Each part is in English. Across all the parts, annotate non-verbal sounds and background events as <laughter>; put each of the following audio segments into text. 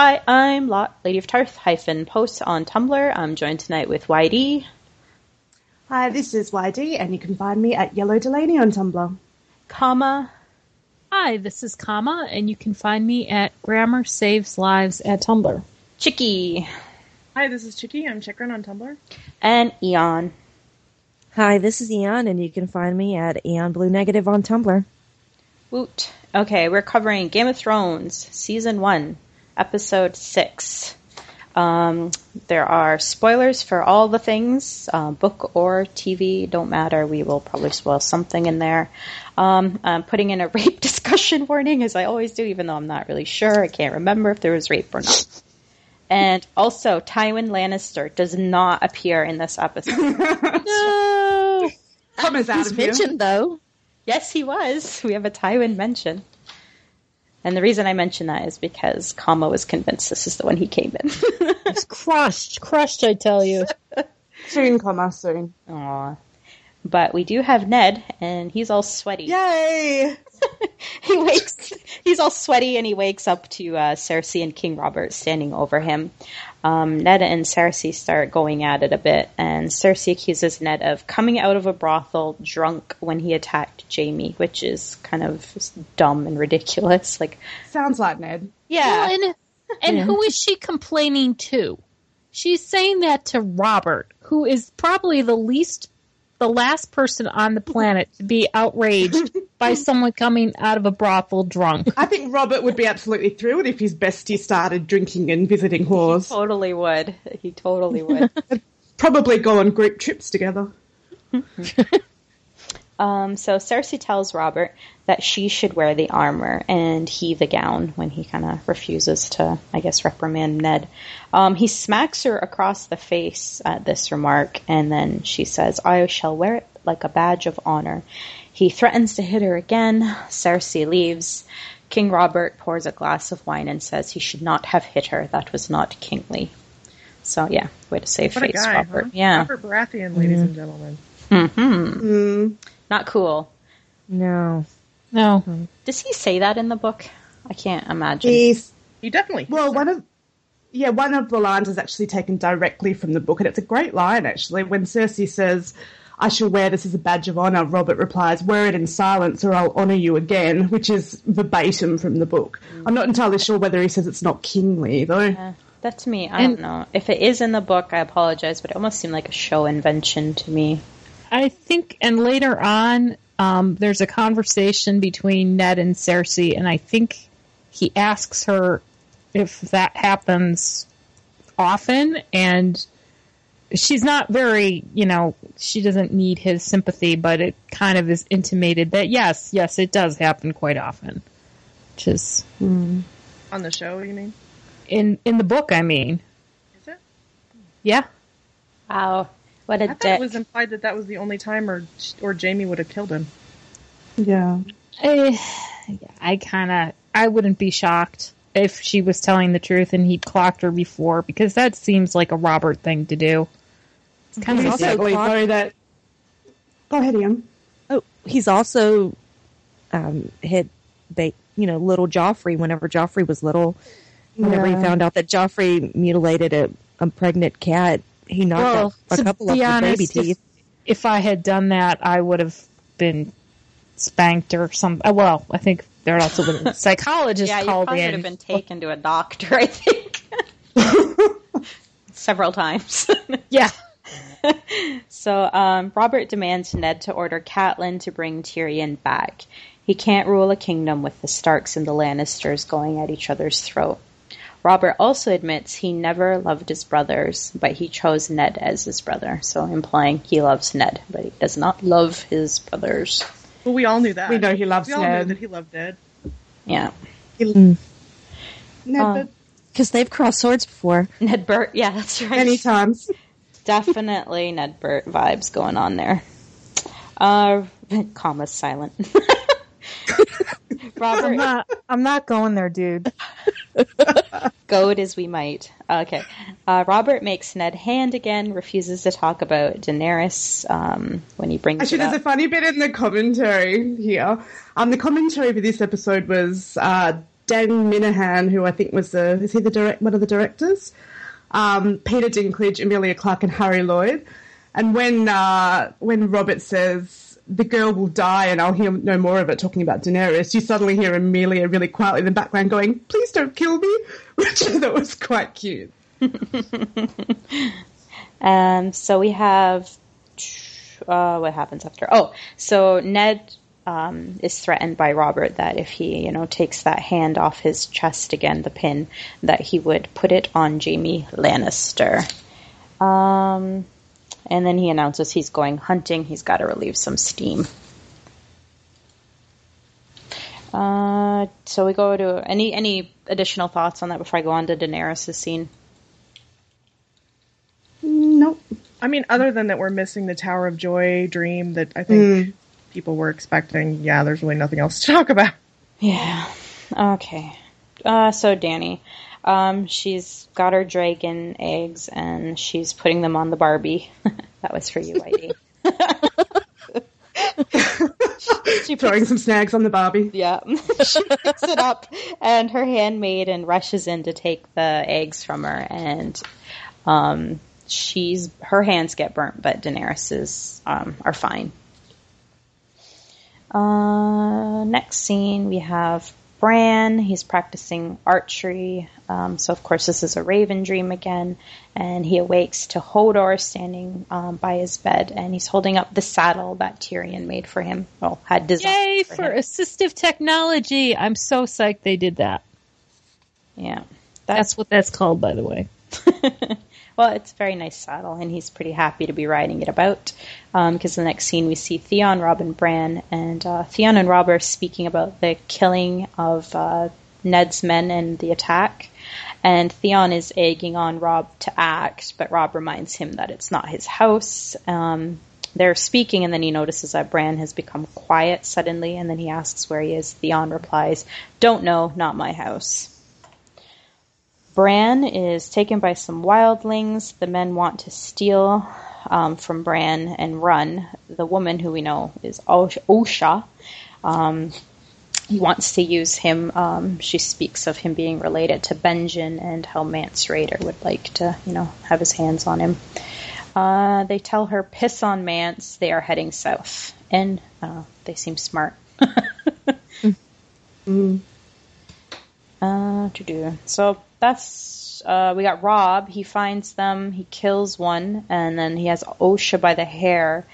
Hi, I'm Lot, Lady of Tarth hyphen post on Tumblr. I'm joined tonight with YD. Hi, this is YD, and you can find me at Yellow Delaney on Tumblr. comma Hi, this is Comma, and you can find me at Grammar Saves Lives at Tumblr. Chicky Hi, this is Chicky. I'm Chikrin on Tumblr. and Eon. Hi, this is Eon, and you can find me at Eon Blue Negative on Tumblr. Woot. Okay, we're covering Game of Thrones season one, episode six. Um, there are spoilers for all the things, uh, book or TV, don't matter. We will probably spoil something in there. Um, I'm putting in a <laughs> rape discussion warning, as I always do, even though I'm not really sure. I can't remember if there was rape or not. And also, Tywin Lannister does not appear in this episode. <laughs> No! Thomas out He's of here. mentioned though. Yes, he was. We have a Tywin mention. And the reason I mention that is because Comma was convinced this is the one he came in. <laughs> It's crushed, crushed, I tell you. <laughs> Soon, comma, soon. Aw. But we do have Ned, and he's all sweaty. Yay! <laughs> he wakes. He's all sweaty, and he wakes up to uh, Cersei and King Robert standing over him. Um, Ned and Cersei start going at it a bit, and Cersei accuses Ned of coming out of a brothel drunk when he attacked Jaime, which is kind of dumb and ridiculous. Like, Sounds like Ned. yeah, Well, and and who is she complaining to? She's saying that to Robert, who is probably the least, the last person on the planet to be outraged <laughs> by someone coming out of a brothel drunk. I think Robert would be absolutely thrilled if his bestie started drinking and visiting whores. totally would. He totally would. <laughs> Probably go on group trips together. <laughs> Um, so Cersei tells Robert that she should wear the armor and he the gown when he kind of refuses to, I guess, reprimand Ned. Um, he smacks her across the face at this remark, and then she says, I shall wear it like a badge of honor. He threatens to hit her again. Cersei leaves. King Robert pours a glass of wine and says he should not have hit her. That was not kingly. So, yeah, way to save What a face, guy, Robert. huh? Yeah. Robert Baratheon, ladies and gentlemen. hmm Mm. Not cool. No. No, Does he say that in the book? I can't imagine. He's, He definitely. well, one of, yeah, one of the lines is actually taken directly from the book, and it's a great line, actually. When Cersei says, I shall wear this as a badge of honor, Robert replies, Wear it in silence or I'll honor you again, which is verbatim from the book. I'm not entirely sure whether he says it's not kingly, though. Yeah, that to me, I And- don't know. If it is in the book, I apologize, but it almost seemed like a show invention to me. I think, and later on, um, there's a conversation between Ned and Cersei, and I think he asks her if that happens often, and she's not very, you know, she doesn't need his sympathy, but it kind of is intimated that yes, yes, it does happen quite often. Which is On the show, you mean? in in the book, I mean, Is it? yeah. Wow, what a I thought it was implied that that was the only time, or or Jaime would have killed him. Yeah. Eh, I kind of, I wouldn't be shocked if she was telling the truth and he'd clocked her before because that seems like a Robert thing to do. It's kind He's of also clocked- though that. Go ahead, Ian. Oh, he's also um, hit, ba- you know, little Joffrey whenever Joffrey was little. Whenever he found out that Joffrey mutilated a, a pregnant cat, he knocked well, out a to couple of be the honest, baby teeth. if I had done that, I would have been spanked or some. uh, Well, I think there are also been a <laughs> psychologist yeah, you called probably in. would have been <laughs> taken to a doctor. I think <laughs> several times. yeah, so um, Robert demands Ned to order Catelyn to bring Tyrion back. He can't rule a kingdom with the Starks and the Lannisters going at each other's throat. Robert also admits he never loved his brothers, but he chose Ned as his brother, so implying he loves Ned, but he does not love his brothers. Well, we all knew that. We know he loves We all Ned. knew that he loved Ned. Yeah. No, Uh, but Because they've crossed swords before. Ned Burt. Yeah, that's right. many times. <laughs> Definitely Ned Burt vibes going on there. Uh, comma's silent. <laughs> I'm not. I'm not going there, dude. <laughs> goad as we might. Okay. Uh, Robert makes Ned hand again, refuses to talk about Daenerys um, when he brings Actually, it there's a funny bit in the commentary here. Um, the commentary for this episode was uh, Dan Minahan, who I think was the is he the direct one of the directors? Um, Peter Dinklage, Emilia Clarke, and Harry Lloyd. And when uh, when Robert says the girl will die and I'll hear no more of it, talking about Daenerys, you suddenly hear Emilia really quietly in the background going, "Please don't kill me," <laughs> which I thought was quite cute. <laughs> Um, so we have uh, what happens after? Oh, so Ned um, is threatened by Robert that if he, you know, takes that hand off his chest again, the pin, that he would put it on Jaime Lannister. Um, and then he announces he's going hunting. He's got to relieve some steam. Uh, so we go to any any additional thoughts on that before I go on to Daenerys' scene. Nope. I mean, other than that, we're missing the Tower of Joy dream that I think people were expecting. Yeah, there's really nothing else to talk about. Yeah. Okay. Uh, so Dany, um, she's got her dragon eggs and she's putting them on the Barbie. <laughs> that was for you, YD. <laughs> she Throwing some snags on the Barbie. yeah, <laughs> she picks it up, and her handmaiden rushes in to take the eggs from her, and um, she's her hands get burnt, but Daenerys's um, are fine. Uh, next scene, we have Bran. He's practicing archery. Um, so, of course, this is a Raven dream again. And he awakes to Hodor standing um, by his bed, and he's holding up the saddle that Tyrion made for him. Well, had designed. Yay for, for assistive technology! I'm so psyched they did that. Yeah. That's what that's called, by the way. <laughs> well, it's a very nice saddle, and he's pretty happy to be riding it about. Because the next scene we see Theon, Robb, and Bran, and uh, Theon and Robb are speaking about the killing of uh, Ned's men and the attack. And Theon is egging on Robb to act, but Robb reminds him that it's not his house. Um, they're speaking, and then he notices that Bran has become quiet suddenly, and then he asks where he is. Theon replies, Don't know, not my house. Bran is taken by some wildlings. The men want to steal um, from Bran and run. The woman, who we know is Osha, um, wants to use him. Um, she speaks of him being related to Benjen and how Mance Rayder would like to, you know, have his hands on him. Uh, they tell her, piss on Mance. They are heading south. And uh, they seem smart. <laughs> Uh, to do. So that's uh, we got Robb. He finds them. He kills one, and then he has Osha by the hair.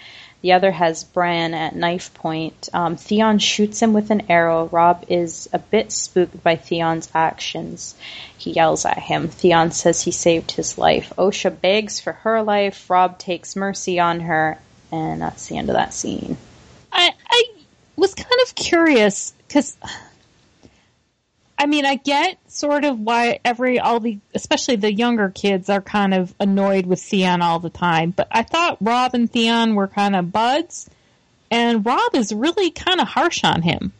The other has Bran at knife point. Um, Theon shoots him with an arrow. Robb is a bit spooked by Theon's actions. He yells at him. Theon says he saved his life. Osha begs for her life. Robb takes mercy on her, and that's the end of that scene. I, I was kind of curious because, I mean, I get sort of why every all the, especially the younger kids, are kind of annoyed with Theon all the time. But I thought Robb and Theon were kind of buds, and Robb is really kind of harsh on him.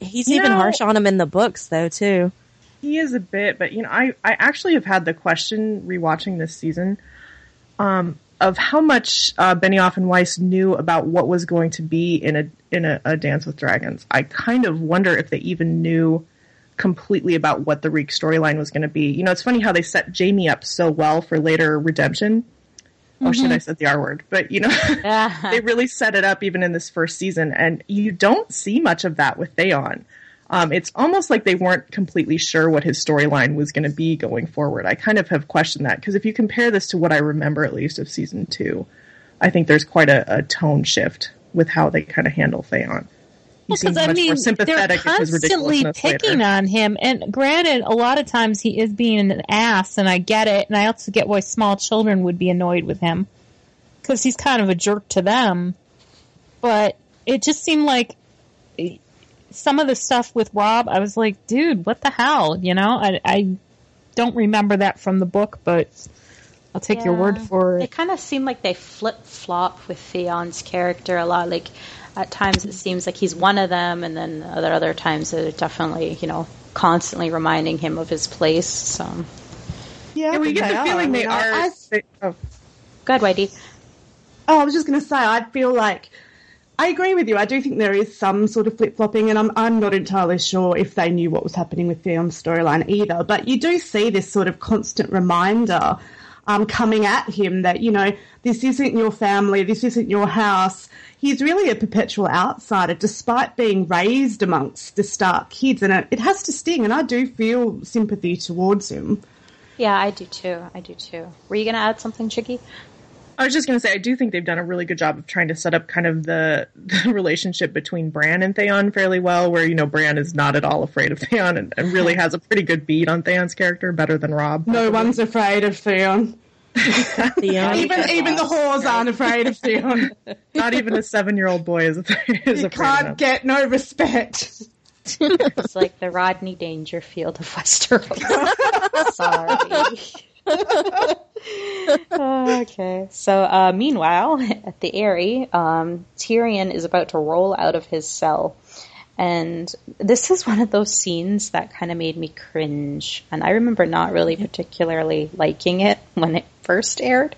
He's You even know- harsh on him in the books, though, too. He is a bit, but you know, I, I actually have had the question rewatching this season um, of how much uh, Benioff and Weiss knew about what was going to be in a in a, a Dance with Dragons. I kind of wonder if they even knew completely about what the Reek storyline was going to be. You know, it's funny how they set Jaime up so well for later redemption. Oh shit, I said the R word, but you know, <laughs> they really set it up even in this first season, and you don't see much of that with Theon. Um, it's almost like they weren't completely sure what his storyline was going to be going forward. I kind of have questioned that because if you compare this to what I remember at least of season two, I think there's quite a, a tone shift with how they kind of handle Theon. He seems Because I much mean, more they're sympathetic with his constantly picking later. on him. And granted, a lot of times he is being an ass, and I get it. And I also get why small children would be annoyed with him because he's kind of a jerk to them. But it just seemed like some of the stuff with Robb, I was like, dude, what the hell? You know, I, I don't remember that from the book, but I'll take your word for it. it. kind of seemed like they flip flop with Theon's character a lot. Like at times it seems like he's one of them, and then other other times they're definitely you know constantly reminding him of his place. So Yeah, Yeah, we get the they feeling I they mean, I- are. I- they- oh, go ahead, YD. Oh, I was just going to say, I feel like I agree with you. I do think there is some sort of flip flopping, and I'm I'm not entirely sure if they knew what was happening with Theon's storyline either. But you do see this sort of constant reminder um, coming at him that you know this isn't your family, this isn't your house. He's really a perpetual outsider, despite being raised amongst the Stark kids, and it, it has to sting. And I do feel sympathy towards him. Yeah, I do too. I do too. Were you gonna add something, Chicky? I was just going to say, I do think they've done a really good job of trying to set up kind of the, <laughs> the relationship between Bran and Theon fairly well, where, you know, Bran is not at all afraid of Theon and, and really has a pretty good beat on Theon's character, better than Robb. No one's afraid of Theon. Theon. Even even the whores aren't afraid of Theon. <laughs> Not even a seven year old boy is, <laughs> afraid, is You afraid can't of get no respect. It's like the Rodney Dangerfield of Westeros. Sorry. <laughs> okay. So, uh, meanwhile, at the Eyrie, um, Tyrion is about to roll out of his cell. And this is one of those scenes that kind of made me cringe. And I remember not really particularly liking it when it first aired.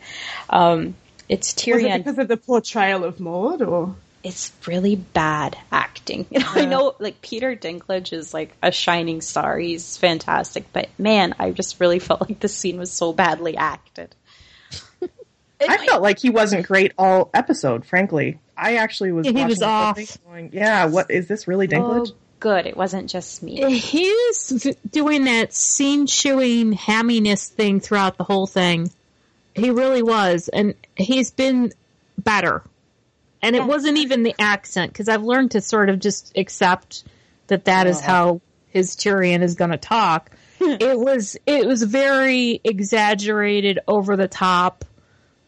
Um, it's Was Tyrion it because of the portrayal of Maud, or it's really bad acting. <laughs> You know, I know like Peter Dinklage is like a shining star. He's fantastic, but man, I just really felt like the scene was so badly acted. <laughs> I felt like he wasn't great all episode, frankly. I actually was Yeah, he was off. going, yeah, what is this really oh, Dinklage? Oh, good. It wasn't just me. Uh, he was doing that scene chewing hamminess thing throughout the whole thing. He really was, and he's been better. And it wasn't even the accent because I've learned to sort of just accept that that is how his Tyrion is going to talk. <laughs> it was it was very exaggerated, over the top.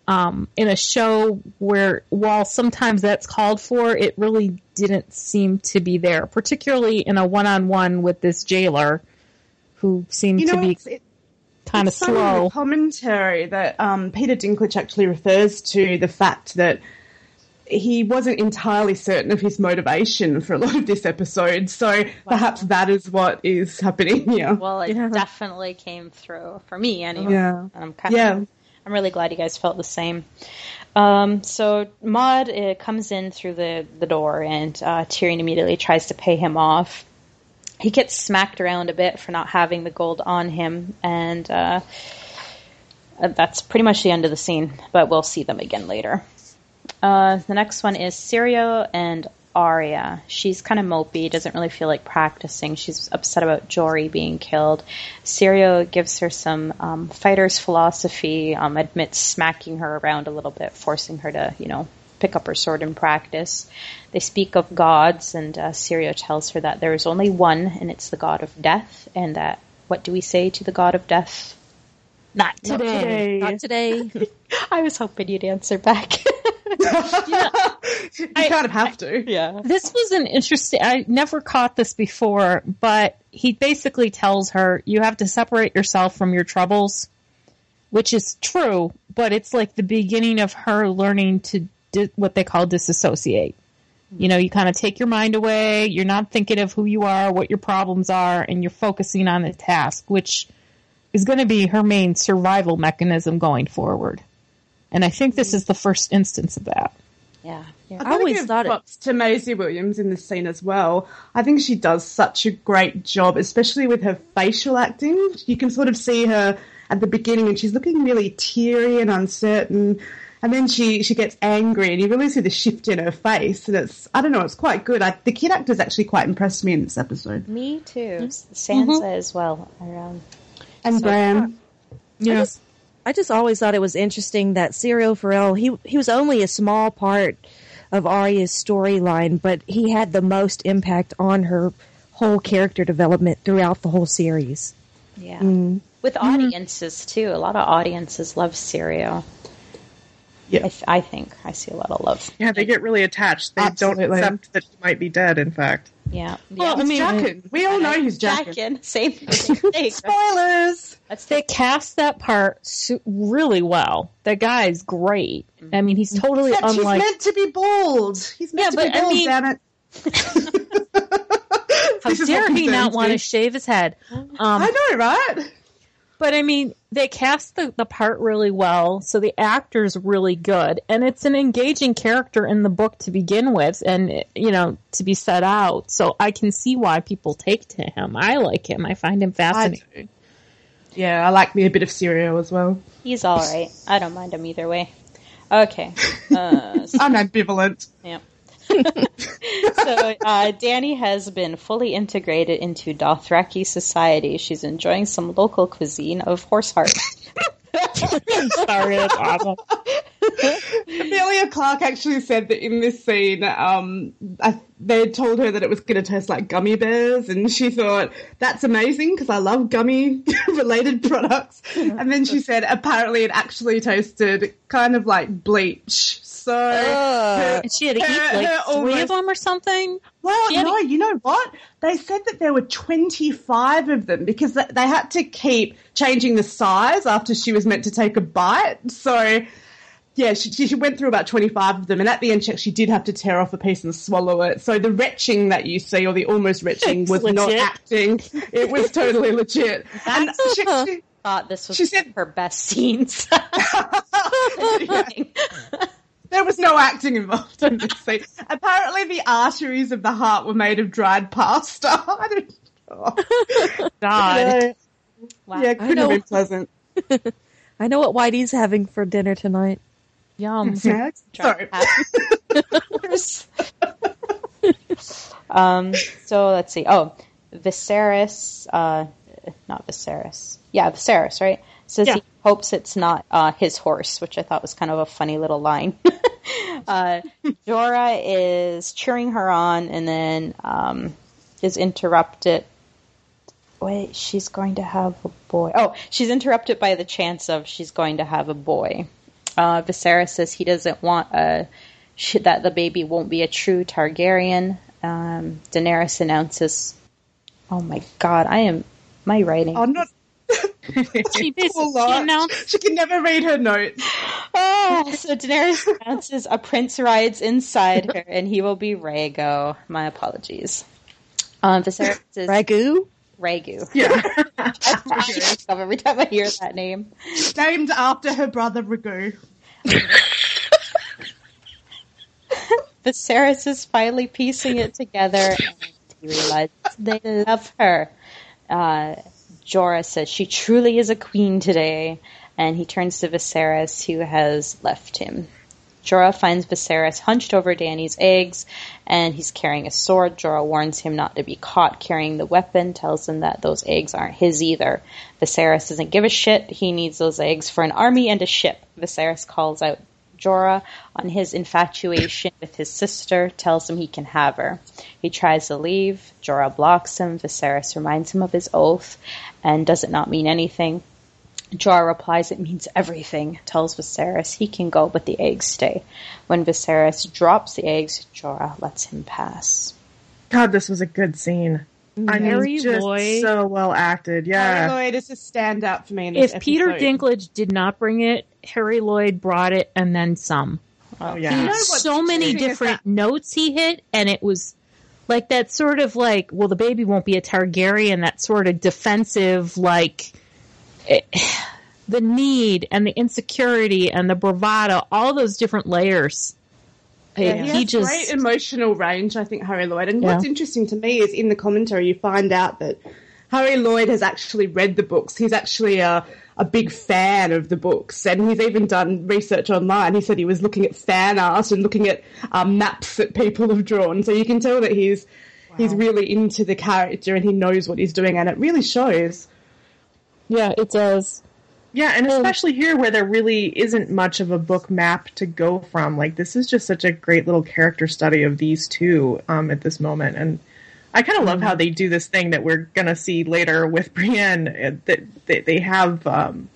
Um, in a show where, while sometimes that's called for, it really didn't seem to be there, particularly in a one-on-one with this jailer, who seemed you know, to be it, kind of it's funny in the slow. commentary that um, Peter Dinklage actually refers to the fact that he wasn't entirely certain of his motivation for a lot of this episode. So perhaps that is what is happening here. Well, it Yeah. definitely came through for me anyway. Yeah. And I'm kind Yeah. of, I'm really glad you guys felt the same. Um, so Maud uh, comes in through the, the door and uh, Tyrion immediately tries to pay him off. He gets smacked around a bit for not having the gold on him, and uh, uh, that's pretty much the end of the scene. But we'll see them again later. Uh, the next one is Syrio and Arya. She's kind of mopey, doesn't really feel like practicing. She's upset about Jory being killed. Syrio gives her some um, fighter's philosophy, um, admits smacking her around a little bit, forcing her to, you know, pick up her sword and practice. They speak of gods, and uh, Syrio tells her that there is only one, and it's the god of death, and that, what do we say to the god of death? Not today. Not today. <laughs> I was hoping you'd answer back. <laughs> you kind of have to. yeah. This was an interesting. I never caught this before, but he basically tells her you have to separate yourself from your troubles, which is true. But it's like the beginning of her learning to di- what they call disassociate. You know, you kind of take your mind away. You're not thinking of who you are, what your problems are, and you're focusing on the task, which is going to be her main survival mechanism going forward. And I think this is the first instance of that. Yeah. yeah. I I always give thought it- props to Maisie Williams in this scene as well. I think she does such a great job, especially with her facial acting. You can sort of see her at the beginning, and she's looking really teary and uncertain. And then she, she gets angry, and you really see the shift in her face. And it's I don't know, it's quite good. I, the kid actors actually quite impressed me in this episode. Me too. Sansa mm-hmm. as well. Around. And Bran, uh, I just, I just always thought it was interesting that Syrio Forel, he he was only a small part of Arya's storyline, but he had the most impact on her whole character development throughout the whole series. Yeah. Mm-hmm. With mm-hmm. audiences too. A lot of audiences love Syrio. Yeah. I, th- I think I see a lot of love. Yeah, they get really attached. They Absolutely. don't accept that he might be dead, in fact. Yeah. Well, yeah. I mean, Jaqen. We all know who's Jaqen. Jaqen. Same, same thing. <laughs> Spoilers. That's they cast that part su- really well. That guy is great. I mean, he's totally Except he's meant to be bald. He's meant Yeah, to but be I bald, mean- damn it. <laughs> How <laughs> This dare he not want to shave his head? Um, I know, right? But I mean, they cast the, the part really well, so the actor's really good, and it's an engaging character in the book to begin with, and you know to be set out. So I can see why people take to him. I like him. I find him fascinating. do. Yeah, I like me a bit of cereal as well. He's all right. I don't mind him either way. Okay. Uh, so, <laughs> I'm ambivalent. yeah. <laughs> so uh, Dany has been fully integrated into Dothraki society. She's enjoying some local cuisine of horse heart. <laughs> Sorry, that's awesome. <laughs> Emilia Clarke actually said that in this scene, um, I, they had told her that it was going to taste like gummy bears, and she thought that's amazing because I love gummy related products. And then she said apparently it actually tasted kind of like bleach. So, her- she had to eat like her three almost- of them or something. well, She had no, you know what? They said that there were 25 of them because they had to keep changing the size after she was meant to take a bite. So, yeah, she, she went through about 25 of them, and at the end, she actually did have to tear off a piece and swallow it. So the retching that you see, or the almost retching, It's was not acting. It was totally legit. And she, she, Thought this was She said- her best scenes. <laughs> <laughs> there was no acting involved in this scene. Apparently, the arteries of the heart were made of dried pasta. <laughs> I don't. God. wow. Yeah, it couldn't have been pleasant. <laughs> I know what YD's having for dinner tonight. Yum. <laughs> Sorry. um, so let's see. Oh, Viserys, uh, not Viserys. Yeah, Viserys, right? Says Yeah. he hopes it's not uh, his horse, which I thought was kind of a funny little line. <laughs> uh, Jorah is cheering her on and then um, is interrupted. Wait, she's going to have a boy. Oh, she's interrupted by the chance of she's going to have a boy. Uh, Viserys says he doesn't want a sh- that the baby won't be a true Targaryen. Um, Daenerys announces, "Oh my God, I am my writing." I'm not. <laughs> <laughs> She basically Poor She can never read her notes. Ah, so Daenerys <laughs> announces a prince rides inside her, and he will be Rhaego. My apologies. Um, Viserys is Ragu? Rhaegu. Yeah. I think of every time I hear that name. Named after her brother Ragu. <laughs> Viserys is finally piecing it together, and he realizes they love her. Uh, Jorah says she truly is a queen today, and he turns to Viserys, who has left him. Jorah finds Viserys hunched over Dany's eggs, and he's carrying a sword. Jorah warns him not to be caught carrying the weapon, tells him that those eggs aren't his either. Viserys doesn't give a shit. He needs those eggs for an army and a ship. Viserys calls out Jorah on his infatuation with his sister, tells him he can have her. He tries to leave. Jorah blocks him. Viserys reminds him of his oath, and does it not mean anything? Jorah replies it means everything, tells Viserys he can go, but the eggs stay. When Viserys drops the eggs, Jorah lets him pass. God, this was a good scene. I Harry mean, just Lloyd. so well acted. Harry Yeah. Lloyd is a standout for me in this if Peter episode. Dinklage did not bring it, Harry Lloyd brought it and then some. Oh He yeah. had what's so many interesting is different notes he hit, and it was like that sort of like, well, the baby won't be a Targaryen. That sort of defensive, like it, the need and the insecurity and the bravado, all those different layers. Yeah, he, he, has just great emotional range, I think, Harry Lloyd. And Yeah. what's interesting to me is in the commentary you find out that Harry Lloyd has actually read the books. He's actually a, a big fan of the books, and he's even done research online. He said he was looking at fan art and looking at um, maps that people have drawn. So you can tell that he's he's really into the character and he knows what he's doing, and it really shows. Yeah, it does. Yeah, and especially here where there really isn't much of a book map to go from. Like this is just such a great little character study of these two um, at this moment, and I kind of love how they do this thing that we're gonna see later with <laughs> Brienne. uh, That they, they have um,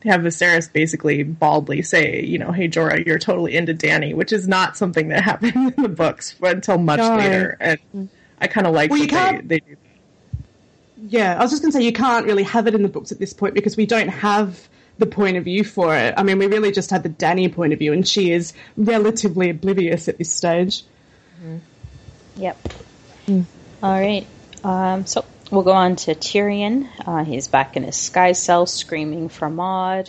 they have Viserys basically baldly say, you know, "Hey Jorah, you're totally into Dany," which is not something that <laughs> happened in the books until much No. later. And I kind of like Well, you that can't- they, they do. Yeah, I was just going to say you can't really have it in the books at this point because we don't have the point of view for it. I mean, we really just had the Dany point of view, and she is relatively oblivious at this stage. Yep. All right. Um, so we'll go on to Tyrion. Uh, he's back in his sky cell screaming for Maud.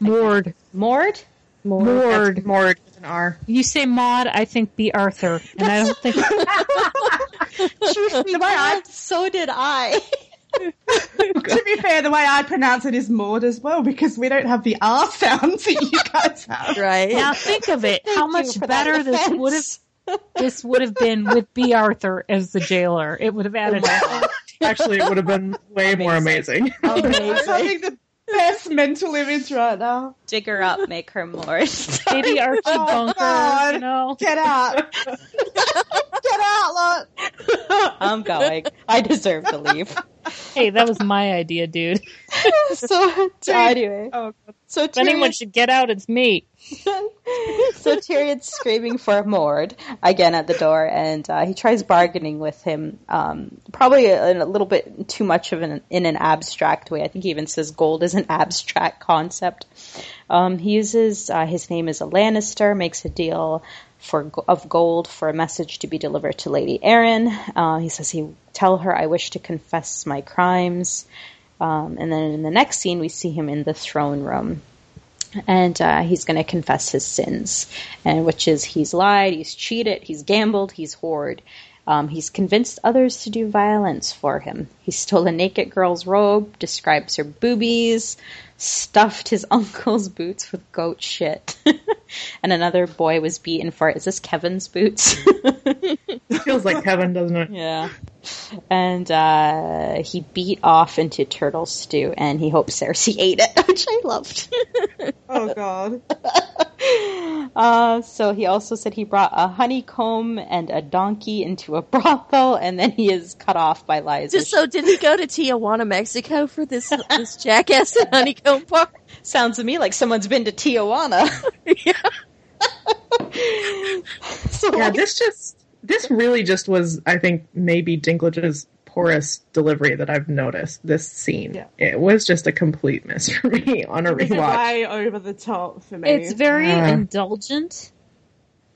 Mord. Mord? Mord. Mord with an R. You say Maud, I think Bea Arthur, and I don't think <laughs> <laughs> the way I, So did I. <laughs> to be fair, the way I pronounce it is Maud as well because we don't have the R sounds that you guys have. Right. Now think of it. How much better this would have this would have been with Bea Arthur as the jailer. It would have added. Oh Actually, it would have been way more amazing. I'm having the best mental image right now. Dig her up, make her more. <laughs> Maybe Archie Oh, Bunker. God. You know. Get out! <laughs> Get out, look! I'm going. I deserve to leave. Hey, that was my idea, dude. <laughs> so anyway, Oh, God. So If anyone should get out, it's me. <laughs> so Tyrion's screaming for Mord again at the door, and uh, he tries bargaining with him. Um, probably a, a little bit too much of an in an abstract way. I think he even says gold is an abstract concept. Um, he uses uh, his name as a Lannister, makes a deal for of gold for a message to be delivered to Lady Arryn. Uh, he says he tell her I wish to confess my crimes. Um, and then in the next scene, we see him in the throne room and uh, he's going to confess his sins, and which is he's lied, he's cheated, he's gambled, he's whored. Um, he's convinced others to do violence for him. He stole a naked girl's robe, describes her boobies, stuffed his <laughs> uncle's boots with goat shit, <laughs> and another boy was beaten for it. Is this Kevin's boots? <laughs> Feels like Kevin, doesn't it? Yeah. And uh, he beat off into turtle stew, and he hopes Cersei <laughs> ate it, which I loved. Oh, God. <laughs> Uh, so he also said he brought a honeycomb and a donkey into a brothel, and then he is cut off by Lysa. Just so did he go to Tijuana, Mexico for this this jackass and <laughs> honeycomb part? Sounds to me like someone's been to Tijuana. yeah. so Yeah, like, this just this really just was, I think, maybe Dinklage's poorest delivery that I've noticed. This scene, Yeah. it was just a complete miss for me <laughs> on a It's rewatch. way over the top for me. It's very Yeah. indulgent.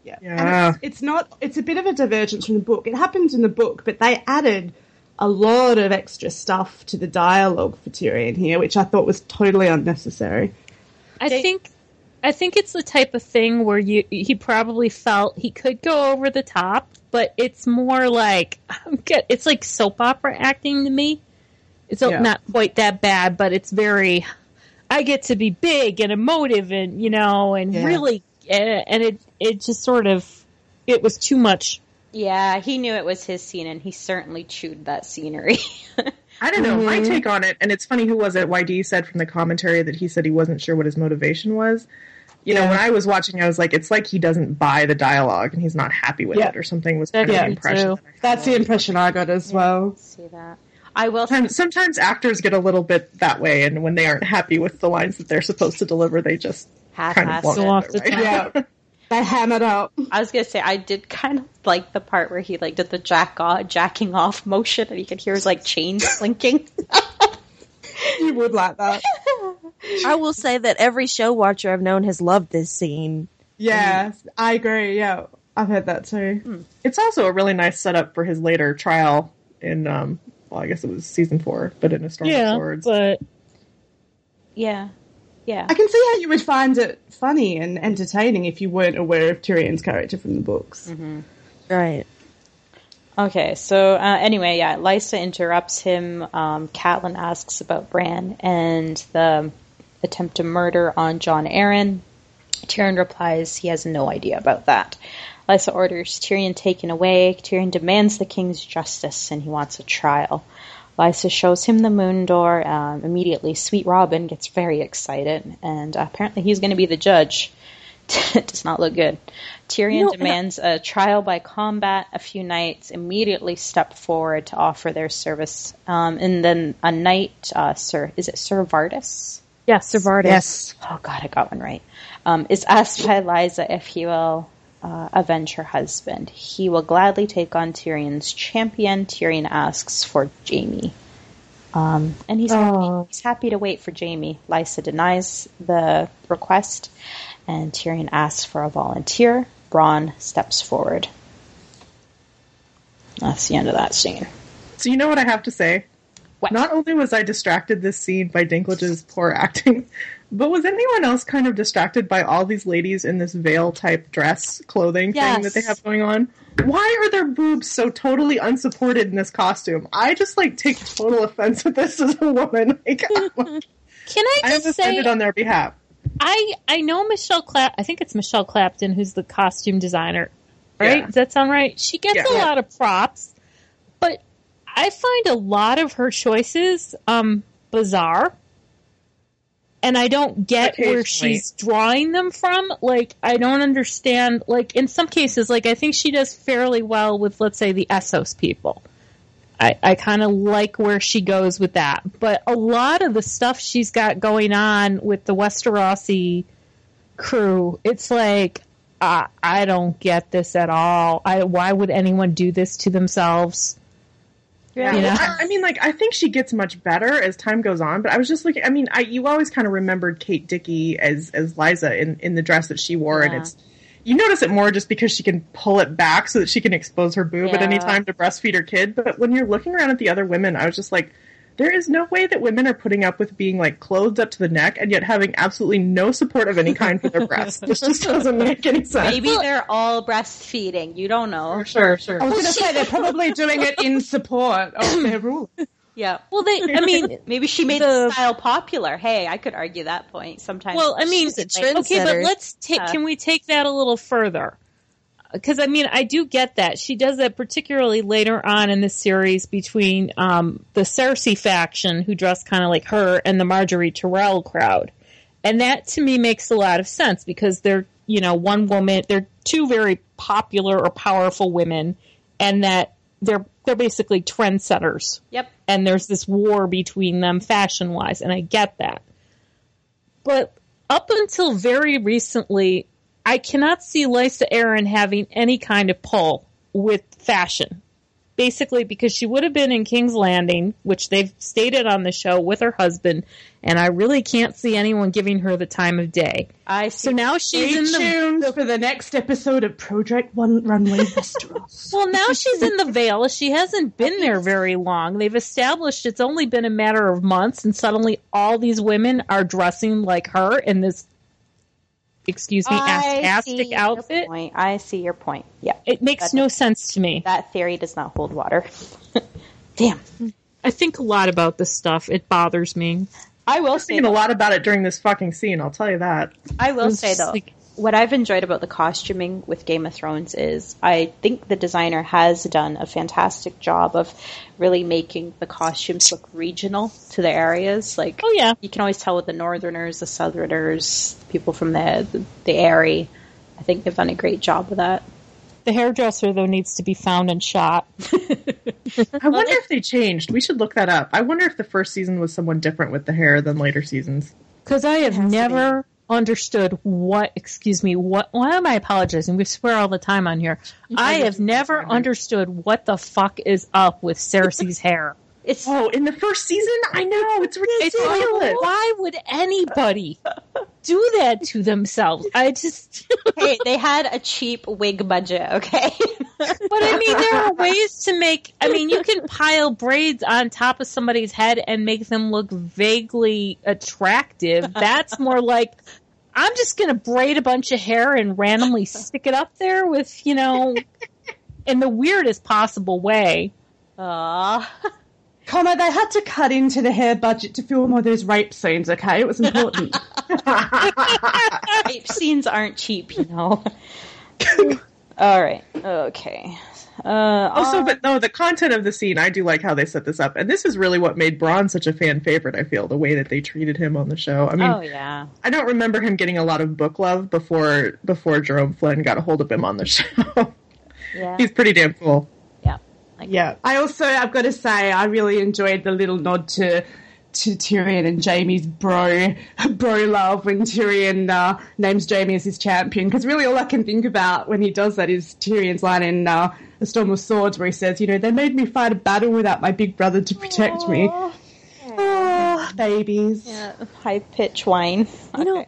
Yeah. Yeah. And it's, it's not, it's a bit of a divergence from the book. It happens in the book, but they added a lot of extra stuff to the dialogue for Tyrion here, which I thought was totally unnecessary. I They- think I think it's the type of thing where you he probably felt he could go over the top, but it's more like <laughs> it's like soap opera acting to me. It's Yeah. not quite that bad, but it's very. I get to be big and emotive, and you know, and Yeah. really, uh, and it it just sort of it was too much. yeah, he knew it was his scene, and he certainly chewed that scenery. <laughs> I don't know. My Mhm. take on it, and it's funny who was it? YD said from the commentary that he said he wasn't sure what his motivation was. You know, when I was watching, I was like, it's like he doesn't buy the dialogue and he's not happy with Yeah. it or something. Was kind of the impression. that That's the impression I got as well. See that? I will. Sometimes, sometimes actors get a little bit that way, and when they aren't happy with the lines that they're supposed to deliver, they just kind half-ass of walk it. Off the right? top. <laughs> Yeah. They hammered up. I was gonna say I did kind of like the part where he like did the jack off, jacking off motion, and you could hear his like chains <laughs> clinking. <laughs> <laughs> You would like that. I will say that every show watcher I've known has loved this scene. Yeah, I agree. Yeah, I've heard that too. It's also a really nice setup for his later trial in, um, well, I guess it was season four, but in A Storm of Swords. but yeah, yeah. I can see how you would find it funny and entertaining if you weren't aware of Tyrion's character from the books. Right. Okay, so uh, anyway, yeah, Lysa interrupts him. Um, Catelyn asks about Bran and the attempt to murder on Jon Arryn. Tyrion replies he has no idea about that. Lysa orders Tyrion taken away. Tyrion demands the king's justice and he wants a trial. Lysa shows him the moon door. Um, immediately, Sweet Robin gets very excited, and apparently he's going to be the judge. it <laughs> does not look good. Tyrion No, and I- demands a trial by combat. A few knights immediately step forward to offer their service, um, and then a knight, uh, Sir, is it Sir Vardis? yes, Savardis. Yes. Oh God, I got one right. Um, is asked by Lysa if he will uh, avenge her husband. He will gladly take on Tyrion's champion. Tyrion asks for Jaime. Um, and he's happy, he's happy to wait for Jaime. Lysa denies the request, and Tyrion asks for a volunteer. Bronn steps forward. That's the end of that scene. So you know what I have to say? What? Not only was I distracted this scene by Dinklage's poor acting, <laughs> but was anyone else kind of distracted by all these ladies in this veil type dress clothing thing that they have going on? Why are their boobs so totally unsupported in this costume? I just like take total offense at this as a woman. <laughs> Like, <laughs> Can I just say, offended on their behalf. I I know Michelle Clap. I think it's Michelle Clapton who's the costume designer, right? Yeah. Does that sound right? She gets Yeah. a lot of props, but I find a lot of her choices um bizarre, and I don't get where she's drawing them from. Like I don't understand. Like in some cases, like I think she does fairly well with, let's say, the Essos people. I, I kind of like where she goes with that. But a lot of the stuff she's got going on with the Westerosi crew, it's like, uh, I don't get this at all. I, why would anyone do this to themselves? Yeah, You know? I, I mean, like I think she gets much better as time goes on. But I was just looking. I mean, I you always kind of remembered Kate Dickie as as Lysa in in the dress that she wore, and it's you notice it more just because she can pull it back so that she can expose her boob at any time to breastfeed her kid. But when you're looking around at the other women, I was just like. There is no way that women are putting up with being like clothed up to the neck and yet having absolutely no support of any kind for their breasts. This just <laughs> doesn't make any sense. Maybe they're all breastfeeding. You don't know. For sure, sure. I was going to say they're probably doing it in support of their rule. Yeah. Well, they, I mean, <laughs> Maybe she made The- the style popular. Hey, I could argue that point. Sometimes. Well, I mean, a okay, but let's take. Yeah. Can we take that a little further? Because I mean, I do get that she does that particularly later on in the series between um, the Cersei faction, who dress kind of like her, and the Margaery Tyrell crowd, and that to me makes a lot of sense because they're you know one woman, they're two very popular or powerful women, and that they're they're basically trendsetters Yep. and there's this war between them fashion wise, and I get that. But up until very recently, I cannot see Lysa Arryn having any kind of pull with fashion. Basically, because she would have been in King's Landing, which they've stated on the show with her husband, and I really can't see anyone giving her the time of day. I see. So now she's Stay in the tuned for the next episode of Project One Runway Westeros. <laughs> Well, now she's in the Vale. She hasn't been there very long. They've established it's only been a matter of months, and suddenly all these women are dressing like her in this, excuse me, I astastic see your outfit. point. I see your point. Yeah. It makes That- no sense to me. That theory does not hold water. <laughs> Damn. I think a lot about this stuff. It bothers me. I will was say thinking a though, lot about it during this fucking scene. I'll tell you that. I will It's say though, like- what I've enjoyed about the costuming with Game of Thrones is I think the designer has done a fantastic job of really making the costumes look regional to the areas. Like, Oh yeah, you can always tell with the Northerners, the Southerners, people from the the, the area. I think they've done a great job of that. the hairdresser though needs to be found and shot. <laughs> I wonder if they changed. We should look that up. I wonder if the first season was someone different with the hair than later seasons. Because I have has to never understood what, excuse me, what, why am I apologizing? We swear all the time on here. I have never understood what the fuck is up with Cersei's hair. <laughs> It's Oh, in the first season, I know it's It's ridiculous. why would anybody <laughs> do that to themselves? I just, hey, they had a cheap wig budget, okay? <laughs> but I mean, there are ways to make, I mean, you can pile braids on top of somebody's head and make them look vaguely attractive. <laughs> That's more like, I'm just going to braid a bunch of hair and randomly stick it up there with, you know, in the weirdest possible way. Aw. Connor, they had to cut into the hair budget to film all those rape scenes, okay? It was important. <laughs> rape scenes aren't cheap, you know. <laughs> All right. Okay. Uh, Also, but no, the content of the scene, I do like how they set this up, and this is really what made Bronn such a fan favorite. I feel the way that they treated him on the show. I mean, oh yeah. I don't remember him getting a lot of book love before before Jerome Flynn got a hold of him on the <laughs> show. Yeah. He's pretty damn cool. yeah. Like, Yeah, I also, I've got to say, I really enjoyed the little nod to to Tyrion and Jaime's bro <laughs> bro love when Tyrion uh, names Jaime as his champion. Because really, all I can think about when he does that is Tyrion's line in uh, A Storm of Swords, where he says, "You know, they made me fight a battle without my big brother to protect me." Oh, babies. Yeah, high pitch whine. You know,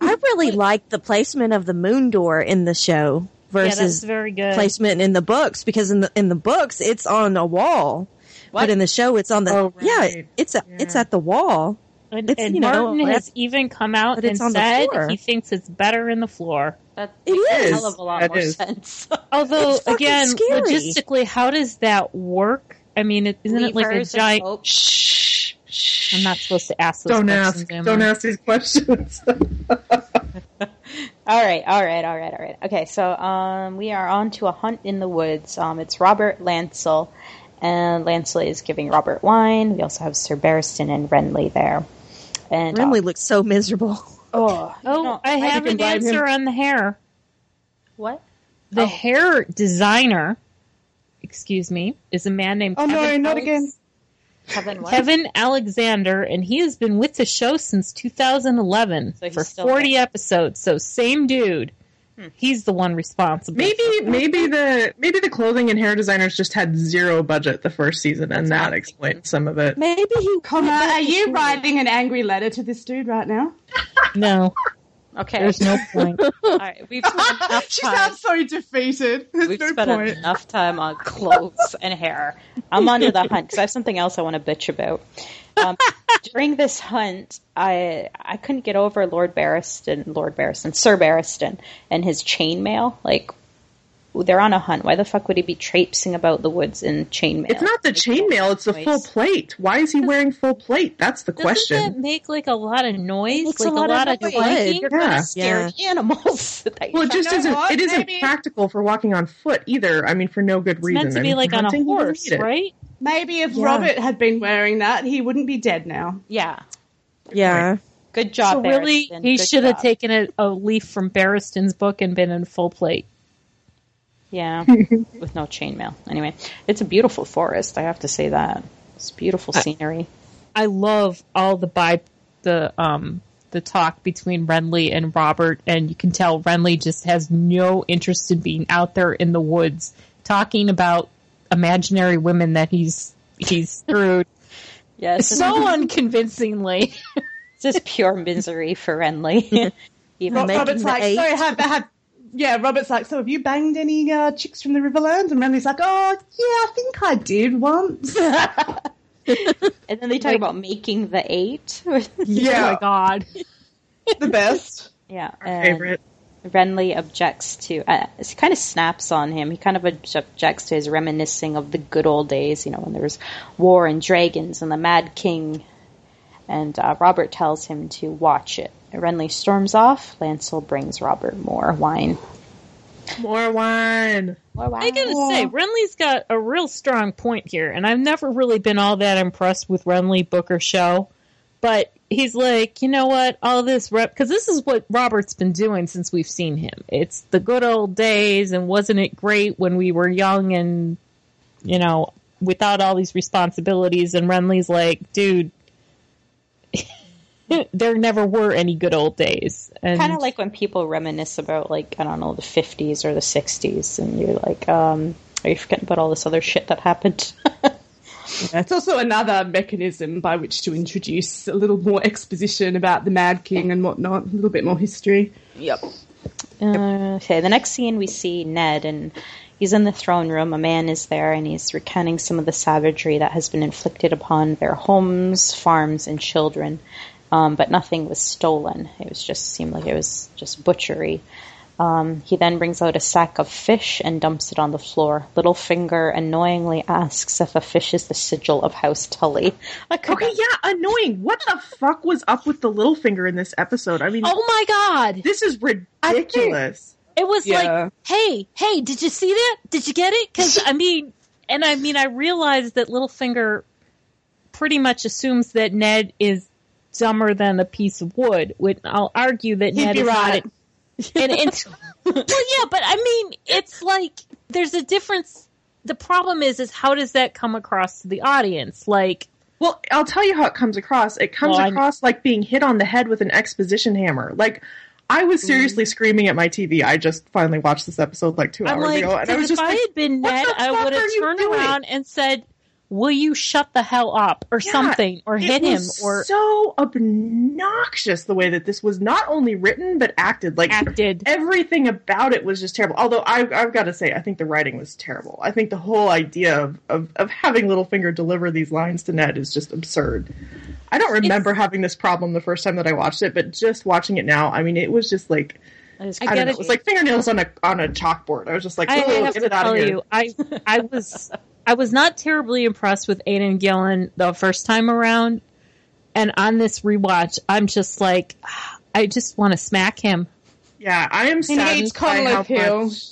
I really like the placement of the moon door in the show Yeah, versus very good. placement in the books because in the in the books it's on a wall, What? but in the show it's on the Oh, yeah it's a, it's at the wall. And, It's, and you know, Martin has it's- even come out but and it's on the said floor. he thinks it's better in the floor. That It makes a hell of a lot That more is. sense. <laughs> Although, again, scary. logistically, how does that work? I mean, it, isn't it like a giant? ropes. Shh. Shh. I'm not supposed to ask those Don't questions. ask. am Don't I? ask these questions. <laughs> All right, all right, all right, all right. Okay, so um, we are on to a hunt in the woods. Um, it's Robert Lancel, and Lancel is giving Robert wine. We also have Sir Barristan and Renly there. And Renly uh, looks so miserable. oh, Oh, no, I have can an blame answer on the hair. what? The Oh. hair designer, excuse me, is a man named Oh no, not Alex- again. Kevin what? Kevin Alexander, and he has been with the show since 2011 So for 40 there. episodes. So same dude. He's the one responsible. maybe maybe the maybe the clothing and hair designers just had zero budget the first season, and That's that I'm explains some of it. Maybe he. Connor, are you writing an angry letter to this dude right now? No, Okay, there's no <laughs> point. all right. We've spent enough <laughs> she time. sounds so defeated. <laughs> There's We've no spent point. enough time on clothes and hair. I'm on to the hunt because I have something else I want to bitch about. Um, during this hunt, I I couldn't get over Lord Barristan, Lord Barristan, Sir Barristan, and his chainmail. Like they're on a hunt. Why the fuck would he be traipsing about the woods in chainmail? It's not the Makes chainmail; it's the noise. full plate. Why is he wearing full plate? That's the Doesn't that make like a lot of noise? makes like a lot of noise. You're Yeah. gonna scare animals. <laughs> that Well, it just isn't. what? It isn't Maybe- practical for walking on foot either. I mean, for no good It's reason. meant to I be mean, like on a hunting, he doesn't horse, right? Maybe if Yeah. Robert had been wearing that, he wouldn't be dead now. Yeah. Yeah. Good job. so really, Barristan. he Good should have taken a, a leaf from Barristan's book and been in full plate. Yeah, <laughs> with no chainmail. Anyway, it's a beautiful forest. I have to say that it's beautiful scenery. I love all the by the um the talk between Renly and Robert, and you can tell Renly just has no interest in being out there in the woods talking about imaginary women that he's he's screwed Yes, so unconvincingly. it's <laughs> just pure misery for Renly. <laughs> Even Rob- Robert's like, eight. so have, have, yeah, Robert's like, so have you banged any uh, chicks from the Riverlands? And Renly's like, oh, yeah, I think I did once. <laughs> and then they talk about making the eight. Oh my god! the best. yeah, Our and favorite. Renly objects to. Uh, he kind of snaps on him. He kind of objects to his reminiscing of the good old days. You know, when there was war and dragons and the Mad King. And uh, Robert tells him to watch it. Renly storms off. Lancel brings Robert more wine. More wine. More wine. I gotta say, Renly's got a real strong point here, and I've never really been all that impressed with Renly Booker show. But he's like, you know what? All this rep, because this is what Robert's been doing since we've seen him. It's the good old days, and wasn't it great when we were young and, you know, without all these responsibilities? And Renly's like, dude, <laughs> there never were any good old days. And kind of like when people reminisce about like I don't know the fifties or the sixties, and you're like, um, are you forgetting about all this other shit that happened? <laughs> It's also another mechanism by which to introduce a little more exposition about the Mad King and whatnot, a little bit more history. yep. Uh, okay, the next scene we see Ned, and he's in the throne room. A man is there, and he's recounting some of the savagery that has been inflicted upon their homes, farms, and children. Um, but nothing was stolen. It was just seemed like it was just butchery. Um, he then brings out a sack of fish and dumps it on the floor. Littlefinger annoyingly asks if a fish is the sigil of House Tully. I could <laughs> Okay, yeah, annoying. What the fuck was up with the little finger in this episode? I mean, oh my god! this is ridiculous. It was Yeah. like, hey, hey, did you see that? Did you get it? Because I <laughs> mean, and I mean, I realized that Littlefinger pretty much assumes that Ned is dumber than a piece of wood. Which I'll argue that He'd Ned be is right. not. And it's <laughs> well, yeah, but I mean, it's like there's a difference. The problem is, is how does that come across to the audience? Like, Well, I'll tell you how it comes across. It comes Well, across like being hit on the head with an exposition hammer. Like I was mm-hmm. seriously screaming at my TV. I just finally watched this episode like 2 I'm hours like, ago, and I was just if just I like, had been Ned, I would have turned around and said, "Will you shut the hell up?" or Yeah, something, or it hit him, or so obnoxious the way that this was not only written but acted. Like acted. everything about it was just terrible. Although I've, I've got to say, I think the writing was terrible. I think the whole idea of, of, of having Littlefinger deliver these lines to Ned is just absurd. I don't remember having this problem the first time that I watched it, but just watching it now, I mean, it was just like I, don't know, it was like fingernails on a on a chalkboard. I was just like, I, I have get to it out of tell here. you, I I was <laughs> I was not terribly impressed with Aidan Gillen the first time around, and on this rewatch, I'm just like, <sighs> I just want to smack him. Yeah, I am He saddened by how Hill. much.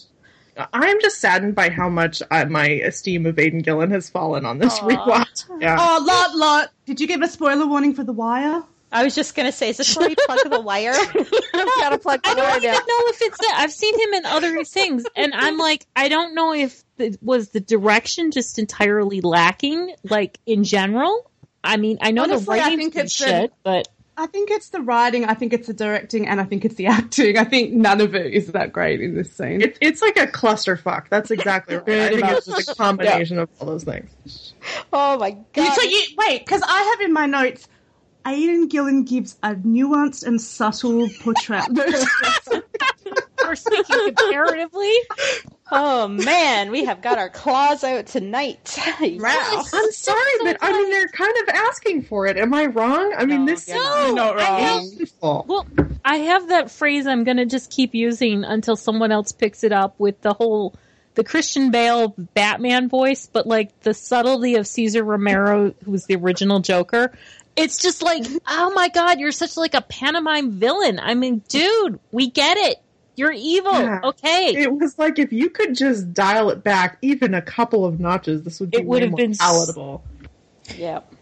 I'm just saddened by how much uh, my esteem of Aidan Gillen has fallen on this rewatch. Yeah. Oh, lot, lot. Did you give a spoiler warning for The Wire? I was just gonna say, is this where we plug the wire? I've got to plug I the don't wire even down. know if it's that. I've seen him in other things, and I'm like, I don't know if it was the direction just entirely lacking, like in general. I mean, I know Honestly, the I writing's think been it's the- shit, but I think it's the writing, I think it's the directing, and I think it's the acting. I think none of it is that great in this scene. It, it's like a clusterfuck. That's exactly right. I Pretty think it's much. just a combination of all those things. oh my You- god! so you, wait, because I have in my notes, Aidan Gillen gives a nuanced and subtle portrayal. <laughs> we're speaking comparatively. oh man, we have got our claws out tonight. Wow. I'm sorry, but I mean they're kind of asking for it. Am I wrong? I mean No, this you're is not. not I have, wrong. well, I have that phrase I'm going to just keep using until someone else picks it up with the whole the Christian Bale Batman voice, but like the subtlety of Cesar Romero, who was the original Joker. It's just like, oh my god, you're such like a pantomime villain. I mean, dude, we get it. You're evil. Yeah. Okay. It was like if you could just dial it back even a couple of notches, this would be It would have more been s- palatable. Yep.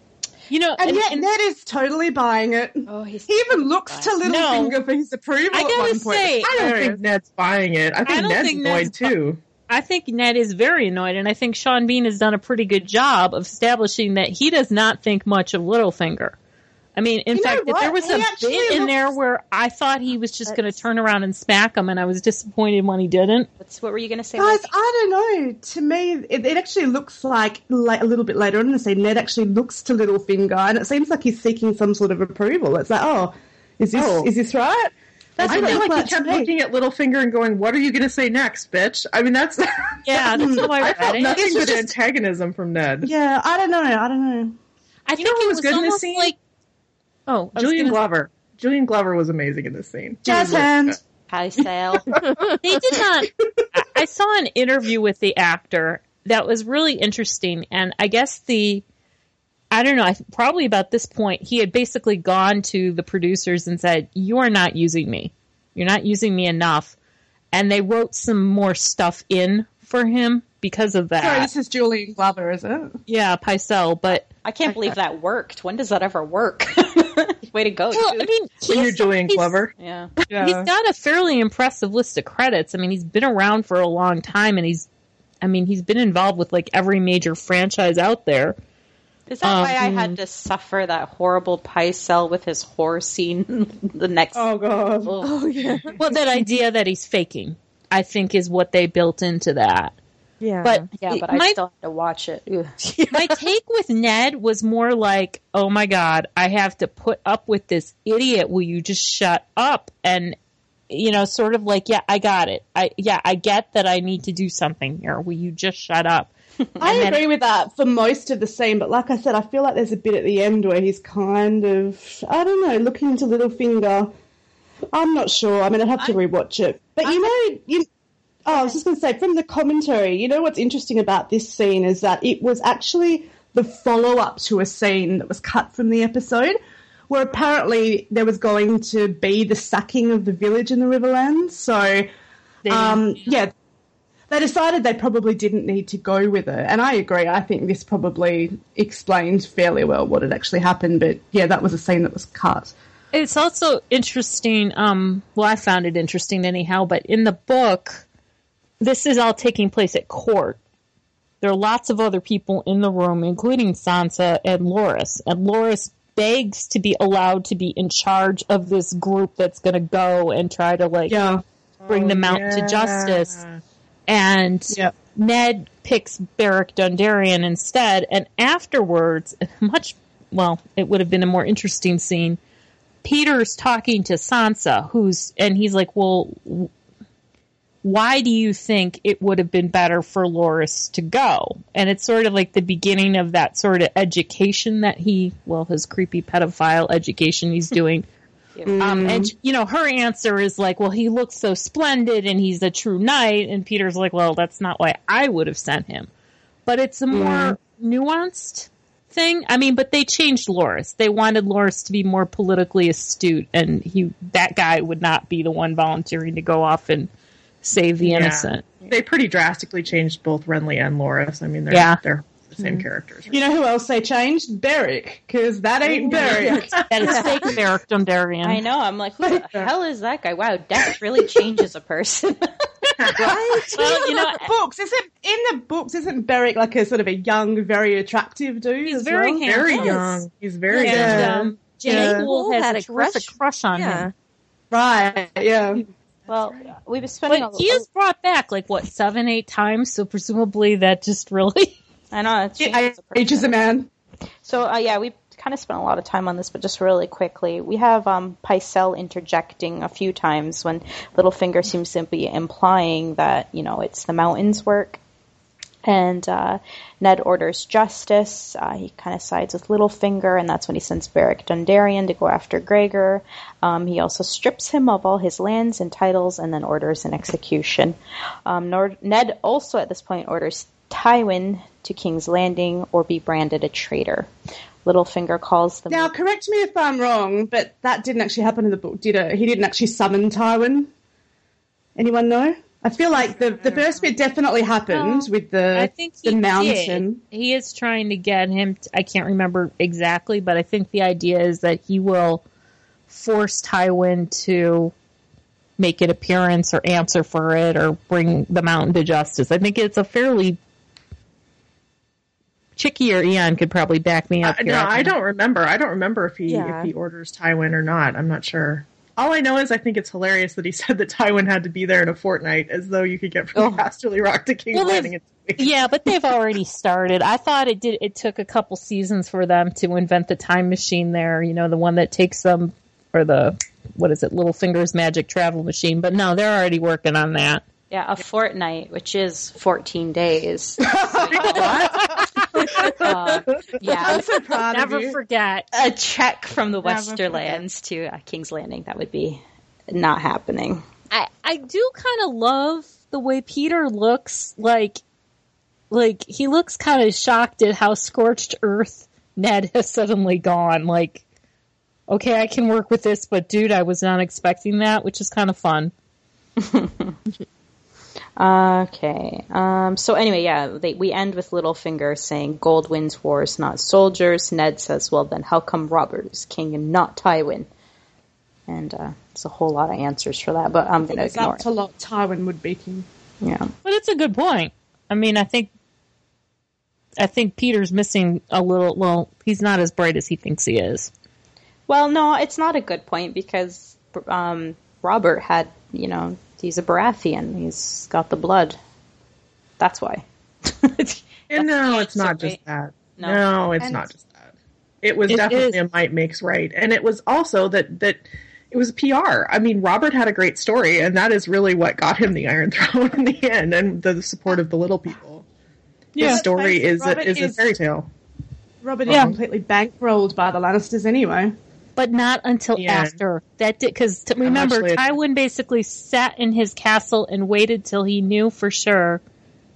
you know, and and- yet and- Ned is totally buying it. Oh, he's He even looks to Littlefinger No. for his approval I at gotta one point. say, I don't think Ned's buying it. I think don't Ned's think annoyed Ned's too. I think Ned is very annoyed, and I think Sean Bean has done a pretty good job of establishing that he does not think much of Littlefinger. I mean, in You fact, if there was He a actually bit in looks- there where I thought he was just going to turn around and smack him, and I was disappointed when he didn't. What's, what were you gonna say? Guys, Mike? I don't know. To me, it, it actually looks like, like a little bit later on in the scene, Ned actually looks to Littlefinger, and it seems like he's seeking some sort of approval. It's like, oh, is this Oh. is this right? That's I what it feel like he kept looking at Littlefinger and going, "What are you going to say next, bitch?" I mean, that's <laughs> Yeah, that's how I I felt it. nothing It's but just- antagonism from Ned. Yeah, I don't know. I don't know. I You think know it was was good in this scene? like. Oh, Julian gonna- Glover. Julian Glover was amazing in this scene. Jazz was really Hi, Sale. <laughs> they did not. I- I saw an interview with the actor that was really interesting, and I guess the, I don't know, I, probably about this point, he had basically gone to the producers and said, "You are not using me. You're not using me enough," and they wrote some more stuff in for him because of that. Sorry, this is Julian Glover, is it? yeah, Pycelle, but I can't believe that worked. When does that ever work? <laughs> Way to go, well, dude. I mean, When you're he's- Julian he's- Glover. yeah. He's got a fairly impressive list of credits. I mean, he's been around for a long time, and he's, I mean, he's been involved with like every major franchise out there. Is that why I Um, had to suffer that horrible Pycelle with his horror scene <laughs> the next? Oh god. oh yeah. Well, that idea that he's faking, I think, is what they built into that. Yeah. But Yeah, but my, I still have to watch it. Ugh. <laughs> my take with Ned was more like, "Oh my god, I have to put up with this idiot. Will you just shut up?" And you know, sort of like, "Yeah, I got it. I yeah, I get that I need to do something here. Will you just shut up?" <laughs> I then- agree with that for most of the scene, but like I said, I feel like there's a bit at the end where he's kind of, I don't know, looking to Littlefinger. I'm not sure. I mean, I'd have to rewatch it. But you know, you, oh, I was just going to say, from the commentary, you know what's interesting about this scene is that it was actually the follow up to a scene that was cut from the episode. Where apparently there was going to be the sacking of the village in the Riverlands. So, um, yeah, they decided they probably didn't need to go with it. And I agree. I think this probably explains fairly well what had actually happened. But yeah, that was a scene that was cut. It's also interesting. Um, well, I found it interesting anyhow. But in the book, this is all taking place at court, there are lots of other people in the room, including Sansa and Loras. And Loras begs to be allowed to be in charge of this group that's going to go and try to like Yeah. bring the Mount to oh, justice. And Yep. Ned picks Beric Dondarrion instead. And afterwards, much well, it would have been a more interesting scene. Peter's talking to Sansa, who's and he's like, "Well, w- why do you think it would have been better for Loras to go?" And it's sort of like the beginning of that sort of education that he, well, his creepy pedophile education he's <laughs> doing. Um, and you know, her answer is like, "Well, he looks so splendid, and he's a true knight." And Peter's like, "Well, that's not why I would have sent him." But it's a more nuanced thing. I mean, but they changed Loras. They wanted Loras to be more politically astute, and he that guy would not be the one volunteering to go off and save the Yeah. innocent. They pretty drastically changed both Renly and Loras. I mean, they're Yeah. they're the same characters. You know who else they changed? Beric, because that ain't Beric. <laughs> That is fake Beric Dondarrion. I know. I'm like, who the <laughs> hell is that guy? Wow, death really changes a person. <laughs> Right? Well, you know, the books isn't in the books isn't Beric like a sort of a young, very attractive dude? He's very well? handsome. Very young. He's very and young. Yeah. um, Yeah. Jeyne Poole Poole has had a a crush. crush on Yeah. him. Right, yeah. Well, we were spending. But a, he is brought back like what seven, eight times. So presumably that just really. <laughs> I know it It changes a ages a man. So uh, yeah, we kind of spent a lot of time on this, but just really quickly, we have um, Pycelle interjecting a few times when Littlefinger seems to be implying that you know it's the mountains' work, and uh, Ned orders justice. Uh, he kind of sides with Littlefinger, and that's when he sends Beric Dondarrion to go after Gregor. Um, he also strips him of all his lands and titles, and then orders an execution. Um, Nord- Ned also at this point orders Tywin to King's Landing or be branded a traitor. Littlefinger calls them. Now, correct me if I'm wrong, but that didn't actually happen in the book, did it? He didn't actually summon Tywin. Anyone know? I feel like the the first bit definitely happened Well, with the I think he the mountain. did. He is trying to get him. To, I can't remember exactly, but I think the idea is that he will force Tywin to make an appearance or answer for it or bring the mountain to justice. I think it's a fairly Chicky or Eon could probably back me up. Uh, here. no, I think- don't remember. I don't remember if he Yeah. if he orders Tywin or not. I'm not sure. All I know is I think it's hilarious that he <laughs> said that Tywin had to be there in a fortnight, as though you could get from Oh. Casterly Rock to King's Well, Landing. in two weeks. Yeah, but they've already started. I thought it did. It took a couple seasons for them to invent the time machine. There, you know, the one that takes them, or the what is it, Littlefinger's magic travel machine. But no, they're already working on that. Yeah, a fortnight, which is 14 days. <laughs> uh, yeah, I'm so proud of Never you. forget. a check from the Never forget. Westerlands to uh, King's Landing. That would be not happening. I I do kind of love the way Peter looks. Like, like he looks kind of shocked at how scorched earth Ned has suddenly gone. Like, okay, I can work with this, but dude, I was not expecting that, which is kind of fun. <laughs> Okay. Um, so anyway, yeah, they, we end with Littlefinger saying gold wins wars, not soldiers. Ned says, well, then how come Robert is king and not Tywin? And uh, it's a whole lot of answers for that, but I'm going to It's ignore up it. to lot Tywin would be king. Yeah. But it's a good point. I mean, I think I think Peter's missing a little. Well, he's not as bright as he thinks he is. Well, no, it's not a good point because um, Robert had, you know, he's a Baratheon. He's got the blood. That's why. <laughs> And no, it's not Absolutely. just that. No. No, it's And- not just that. It was It definitely is. a might makes right, and it was also that that it was PR. I mean, Robert had a great story, and that is really what got him the Iron <laughs> Throne in the end, and the support of the little people. Yeah. His story is Robert a, is, is- a fairy tale. Robert Yeah. is completely bankrolled by the Lannisters anyway. But not until Yeah. after that did because remember Tywin basically sat in his castle and waited till he knew for sure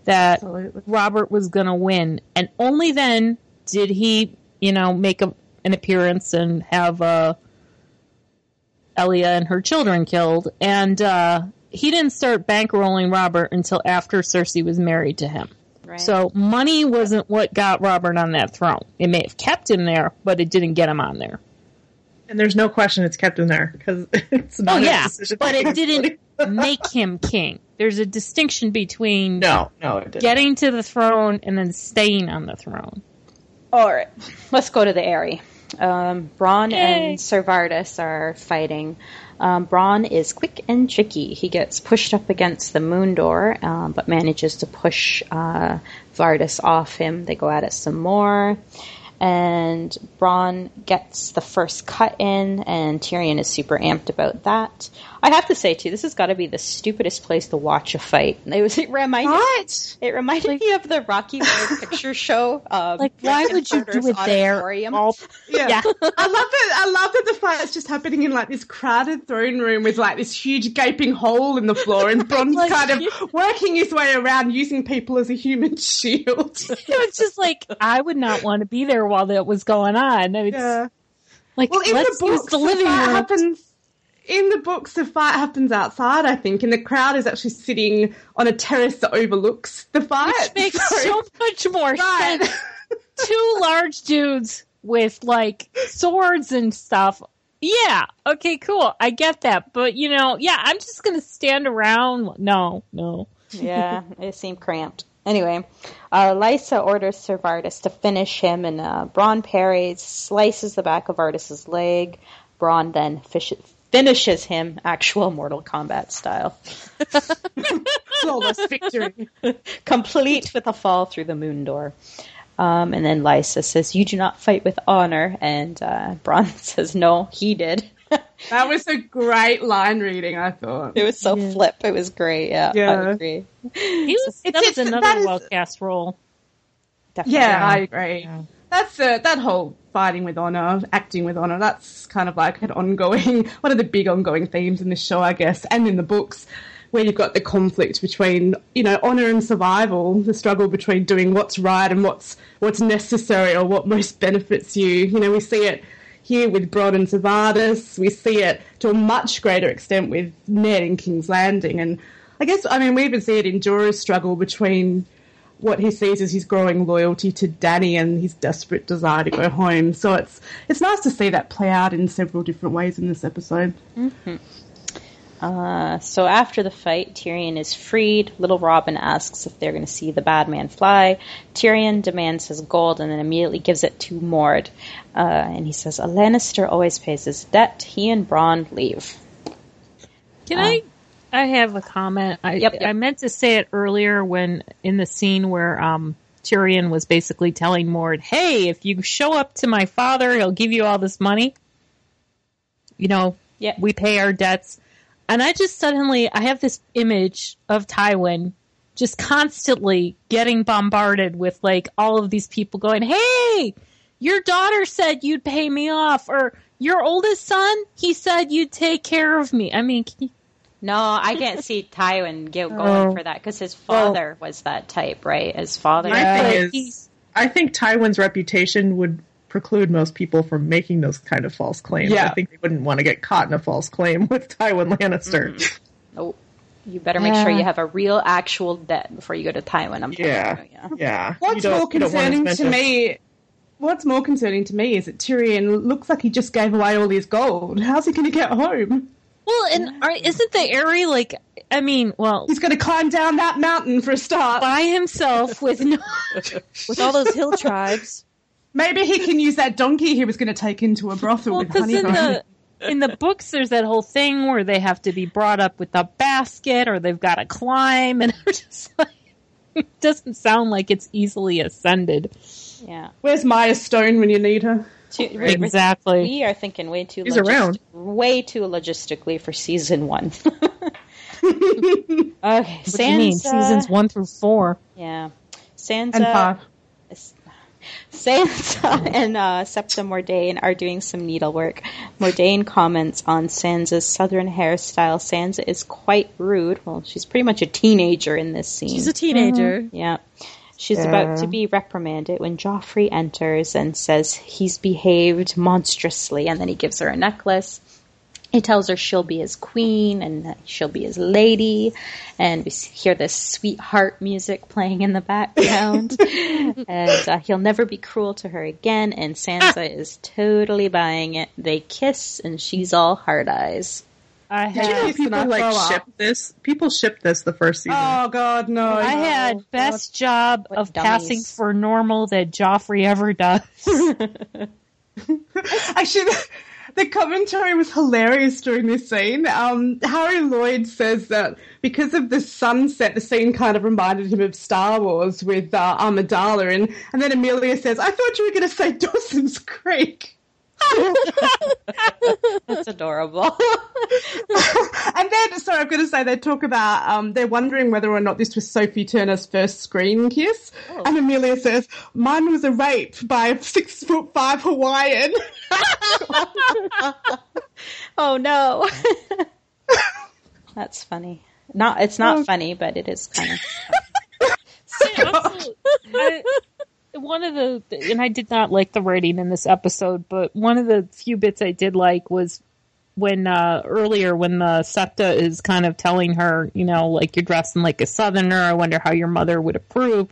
that Absolutely. Robert was going to win, and only then did he, you know, make a, an appearance and have uh, Elia and her children killed. And uh, he didn't start bankrolling Robert until after Cersei was married to him. Right. So money wasn't what got Robert on that throne. It may have kept him there, but it didn't get him on there. And there's no question it's kept him there because <laughs> it's not Oh his yeah, decision but it didn't <laughs> make him king. there's a distinction between No, no, it didn't. getting to the throne and then staying on the throne. All right, let's go to the Eyrie. Um, Bronn Yay. and Ser Vardis are fighting. Um, Bronn is quick and tricky. He gets pushed up against the moon door, um, but manages to push uh, Vardis off him. They go at it some more. And Bronn gets the first cut in, and Tyrion is super amped about that. I have to say, too, this has got to be the stupidest place to watch a fight. It was it reminded What? it reminded me of the Rocky Horror Picture Show. Um, Like, why would you do it there? All Yeah. Yeah. <laughs> I love that. I love that the fight's just happening in like this crowded throne room with like this huge gaping hole in the floor, and Bronn's <laughs> Like, kind of <laughs> working his way around using people as a human shield. it was just like I would not want to be there while that was going on. It's yeah. like Well, in let's the use books, the living fight room. happens. In the books, the fight happens outside, I think, and the crowd is actually sitting on a terrace that overlooks the fight. Which makes <laughs> So- so much more Right. sense. <laughs> Two large dudes with like swords and stuff. Yeah, okay, cool. I get that. But you know, yeah, I'm just gonna stand around. No, no. yeah, it seemed cramped. Anyway, uh, Lysa orders Sir Vardis to finish him, and uh, Bronn parries, slices the back of Vardis's leg. Bronn then fish- finishes him, actual Mortal Kombat style, <laughs> flawless victory. <laughs> complete with a fall through the moon door. Um, and then Lysa says, "You do not fight with honor," and uh, Bronn <laughs> says, "No, he did." That was a great line reading, I thought. it was so flip. It was great. Yeah, I agree. He was It's- that was it's- that another well cast role. Definitely. Yeah, I agree. That's uh, that whole fighting with honor, acting with honor. That's kind of like an ongoing, <laughs> one of the big ongoing themes in this show, I guess, and in the books, where you've got the conflict between you know honor and survival, the struggle between doing what's right and what's what's necessary or what most <laughs> benefits you. You know, we see it here with Bronn and Ser Vardis. We see it to a much greater extent with Ned in King's Landing, and I guess I mean we even see it in Jorah's struggle between what he sees is his growing loyalty to Dany and his desperate desire to go home. So it's it's nice to see that play out in several different ways in this episode. Uh, so after the fight, Tyrion is freed. Little Robin asks if they're going to see the bad man fly. Tyrion demands his gold and then immediately gives it to Mord. Uh, and he says, A Lannister always pays his debt. He and Bronn leave. Can I? I have a comment. I Yep, yep. I meant to say it earlier when in the scene where um, Tyrion was basically telling Mord, "Hey, if you show up to my father, he'll give you all this money. You know, Yeah. we pay our debts." And I just suddenly I have this image of Tywin just constantly getting bombarded with like all of these people going, "Hey, your daughter said you'd pay me off," or your oldest son, he said you'd take care of me. I mean, can you No, I can't see Tywin go- oh. going Oh. for that because his father was that type, right? His father. My thing is, I think Tywin's reputation would preclude most people from making those kind of false claims. Yeah. I think they wouldn't want to get caught in a false claim <laughs> with Tywin Lannister. Oh, you better make sure you have a real, actual debt before you go to Tywin. I'm telling Yeah, you, yeah. yeah. What's more you don't want his concerning to mental- me? What's more concerning to me is that Tyrion looks like he just gave away all his gold. How's he going to get home? Well, and are, isn't the Eyrie like? I mean, well, He's going to climb down that mountain for a start. by himself with no. <laughs> with all those hill tribes. Maybe he can use that donkey he was going to take into a brothel Well, with because in honeycomb. the in the books, there's that whole thing where they have to be brought up with a basket, or they've got to climb, and <laughs> I'm just like, it doesn't sound like it's easily ascended. yeah. Where's Mya Stone when you need her? Too- Exactly. We are thinking way too He's around. way too logistically for season one. <laughs> okay, What do you mean? Seasons one through four. Yeah, Sansa And five. Sansa <laughs> and uh, Septa Mordane are doing some needlework. Mordane comments on Sansa's southern hairstyle. Sansa is quite rude. Well, she's pretty much a teenager in this scene. She's a teenager. Yeah. She's about to be reprimanded when Joffrey enters and says he's behaved monstrously, and then he gives her a necklace. He tells her she'll be his queen and she'll be his lady, and we hear this sweetheart music <laughs> playing in the background. <laughs> and uh, he'll never be cruel to her again, and Sansa is totally buying it. They kiss, and she's all hard eyes. I Did you had People like throw up. ship this. People ship this the first season. Oh God, no! I had no. best job What of dummies. passing for normal that Joffrey ever does. <laughs> Actually, the, the commentary was hilarious during this scene. Um, Harry Lloyd says that because of the sunset, the scene kind of reminded him of Star Wars with uh, Amidala, and and then Emilia says, "I thought you were going to say Dawson's Creek." That's adorable. <laughs> and then, sorry, I'm going to say they talk about um, they're wondering whether or not this was Sophie Turner's first screen kiss, and Emilia says, "Mine was a rape by a six foot five Hawaiian." <laughs> oh no. <laughs> That's funny. Not it's not Oh. funny, but it is kind of Also, I- one of the and I did not like the writing in this episode, but one of the few bits I did like was when uh earlier when the septa is kind of telling her, you know, like you're dressing like a southerner, I wonder how your mother would approve.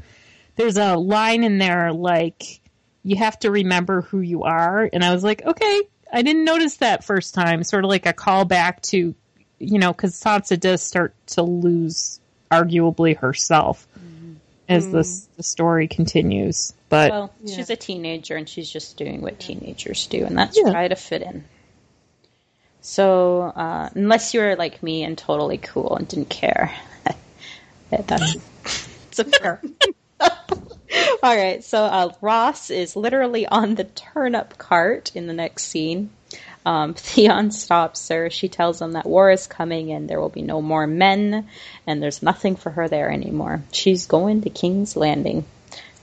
There's a line in there like you have to remember who you are. And I was like, okay, I didn't notice that first time, sort of like a callback to you know, because Sansa does start to lose arguably herself as this the story continues. But well, she's a teenager and she's just doing what teenagers do, and that's Yeah. try to fit in. So, uh, unless you're like me and totally cool and didn't care, <laughs> that's <laughs> it's a fair. <laughs> All right, so uh, Ros is literally on the turnip cart in the next scene. Um, <laughs> Theon stops her. She tells him that war is coming and there will be no more men, and there's nothing for her there anymore. She's going to King's Landing.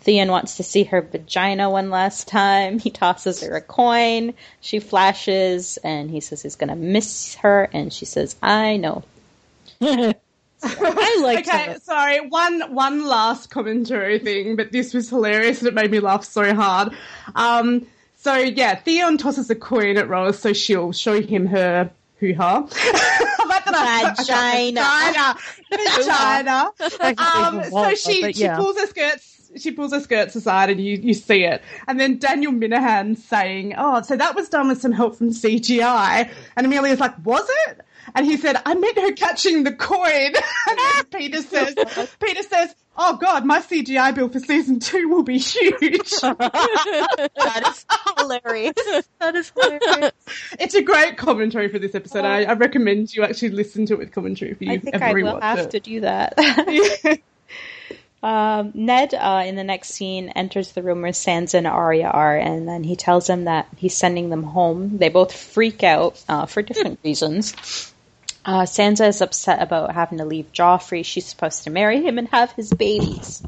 Theon wants to see her vagina one last time. He tosses her a coin. She flashes, and he says he's going to miss her, and she says, I know. <laughs> I like Okay, sorry. One one last commentary thing, but this was hilarious and it made me laugh so hard. Um, so yeah, Theon tosses a coin at Ros, so she'll show him her hoo ha. <laughs> Vagina. Vagina. Vagina. Um, so she, she yeah. pulls her skirts. She pulls her skirts aside, and you, you see it. And then Daniel Minahan saying, "Oh, so that was done with some help from CGI." And Emilia's like, "Was it?" And he said, "I meant her catching the coin." <laughs> and Peter says, <laughs> "Peter says, oh God, my CGI bill for season two will be huge." <laughs> That is hilarious. That is hilarious. it's a great commentary for this episode. I, I recommend you actually listen to it with commentary if you I think ever I will have it. to do that. <laughs> um, Ned, uh, in the next scene, enters the room where Sansa and Arya are, and then he tells them that he's sending them home. They both freak out uh, for different reasons. Uh, Sansa is upset about having to leave Joffrey. She's supposed to marry him and have his babies.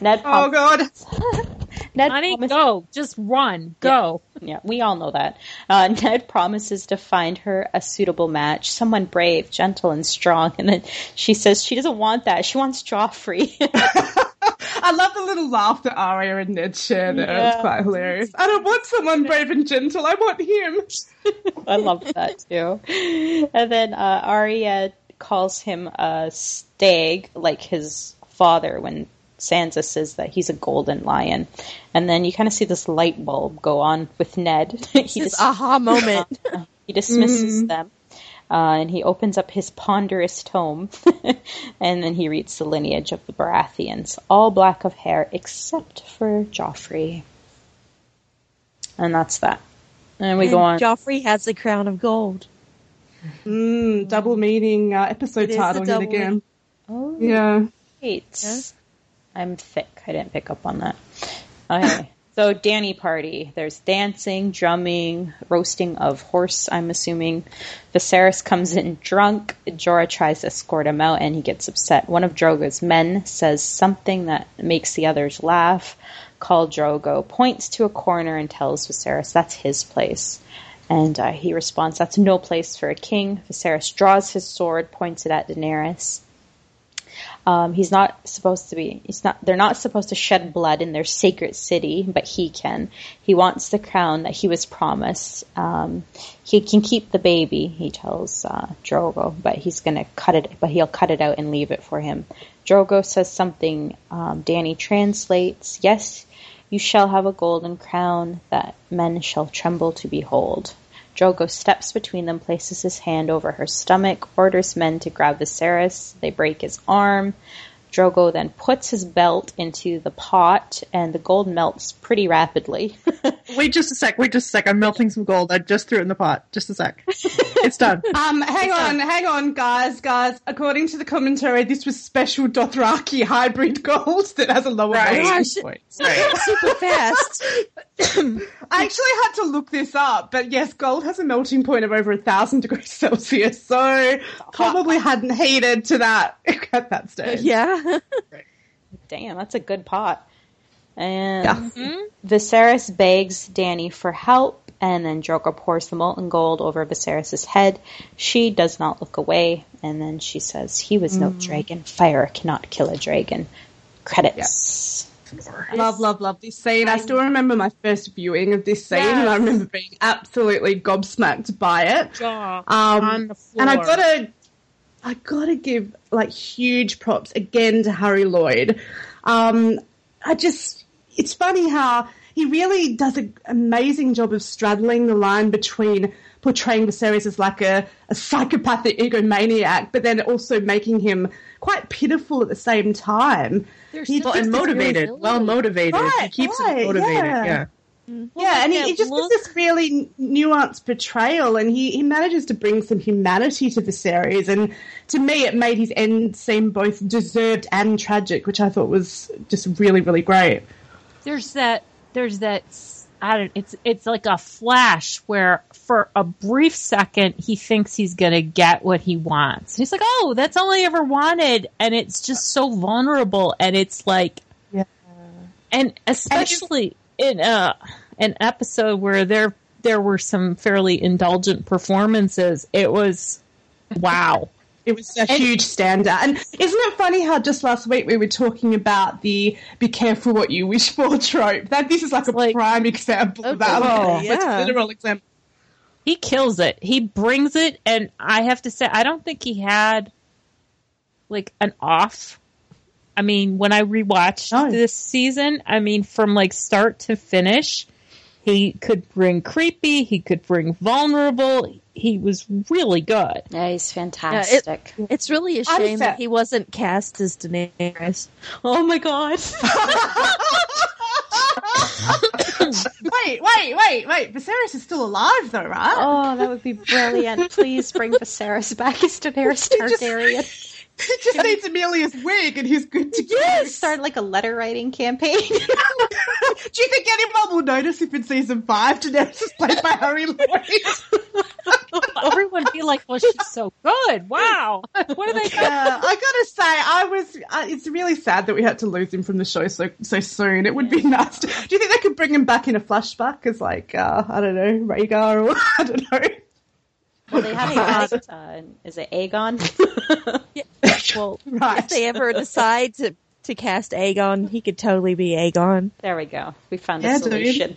Ned, Oh prom- God. <laughs> Ned Honey, promises- go. Just run. Go. yeah, we all know that. Uh, Ned promises to find her a suitable match, someone brave, gentle, and strong. And then she says she doesn't want that. She wants Joffrey. <laughs> I at the little laugh that Arya and Ned share there. Yeah. It's quite hilarious. I don't want someone brave and gentle. I want him. <laughs> I love that too. And then uh, Arya calls him a stag, like his father, when Sansa says that he's a golden lion. And then you kind of see this light bulb go on with Ned. <laughs> he, This dis- aha moment. <laughs> he dismisses them. Uh, and he opens up his ponderous tome, <laughs> and then he reads the lineage of the Baratheons, all black of hair except for Joffrey. And that's that. And we And go on. Joffrey has the crown of gold. Mm, double meaning uh, episode It is title yet again. oh, Yeah. Wait. Yeah. I'm thick. I didn't pick up on that. Okay. So Dany party. There's dancing, drumming, roasting of horse, I'm assuming. Viserys comes in drunk. Jorah tries to escort him out and he gets upset. One of Drogo's men says something that makes the others laugh. Khal Drogo points to a corner and tells Viserys that's his place. And uh, he responds, that's no place for a king. Viserys draws his sword, points it at Daenerys. Um, he's not supposed to be. He's not. They're not supposed to shed blood in their sacred city, but he can. He wants the crown that he was promised. Um, he can keep the baby. He tells uh, Drogo, but he's gonna cut it. But he'll cut it out and leave it for him. Drogo says something. Um, Dany translates. Yes, you shall have a golden crown that men shall tremble to behold. Drogo steps between them, places his hand over her stomach, orders men to grab Viserys. They break his arm. Drogo then puts his belt into the pot, and the gold melts pretty rapidly. <laughs> Wait just a sec. Wait just a sec. I'm melting some gold. I just threw it in the pot. Just a sec. It's done. <laughs> Um, hang on, hang on, guys, guys. According to the commentary, this was special Dothraki hybrid gold that has a lower Right. melting Gosh. point. <laughs> Super fast. <coughs> I actually had to look this up, but yes, gold has a melting point of over a thousand degrees Celsius, so probably hadn't heated to that <laughs> at that stage. Yeah. Damn, that's a good pot. And Yeah. Mm-hmm. Viserys begs Dany for help, and then Drogo pours the molten gold over Viserys' head. She does not look away, and then she says, "He was no mm. dragon. Fire cannot kill a dragon." Credits. Love, love, love this scene. I still remember my first viewing of this scene, and I remember being absolutely gobsmacked by it. Um, on the floor. and I gotta, I gotta give like huge props again to Harry Lloyd. Um, I just, it's funny how he really does an amazing job of straddling the line between portraying Viserys as like a, a psychopathic egomaniac, but then also making him quite pitiful at the same time. There's He still- just and motivated. Well motivated. he keeps right, it motivated. yeah. Yeah. Mm-hmm. yeah, and he, he just look- does this really nuanced portrayal, and he, he manages to bring some humanity to the series. And to me, it made his end seem both deserved and tragic, which I thought was just really, really great. there's that there's that I don't it's it's like a flash where for a brief second he thinks he's gonna get what he wants. He's like, Oh, that's all I ever wanted and it's just so vulnerable and it's like Yeah. and especially in uh an episode where there there were some fairly indulgent performances, it was wow. It was a huge standout. And isn't it funny how just last week we were talking about the "be careful what you wish for" trope? That this is like a like- prime example of that. Okay, oh, It's a yeah. literal example. he kills it. He brings it, and I have to say, I don't think he had like an off. I mean, when I rewatched No. this season, I mean, from like start to finish, he could bring creepy, he could bring vulnerable. He was really good. Yeah, he's fantastic. It's really a I'm shame that he wasn't cast as Daenerys. oh my god. <laughs> wait, wait, wait, wait. Viserys is still alive, though, right? oh, that would be brilliant. Please bring Viserys back as <laughs> Daenerys just- Targaryen. He just needs Emilia's wig, and he's good to go. Start like a letter writing campaign. <laughs> Do you think anyone will notice if in season five Daenerys is played by Harry Lloyd? <laughs> Everyone be like, "Well, she's so good! Wow, what are they?" Yeah, I gotta say, I was. Uh, it's really sad that we had to lose him from the show so so soon. It would be nice. To, do you think they could bring him back in a flashback as like uh, I don't know Rhaegar or <laughs> I don't know? Well, they have <laughs> cast, uh, is it Aegon? <laughs> Well, <laughs> Right. if they ever decide to, to cast Aegon, he could totally be Aegon. There we go. We found Yeah, a solution.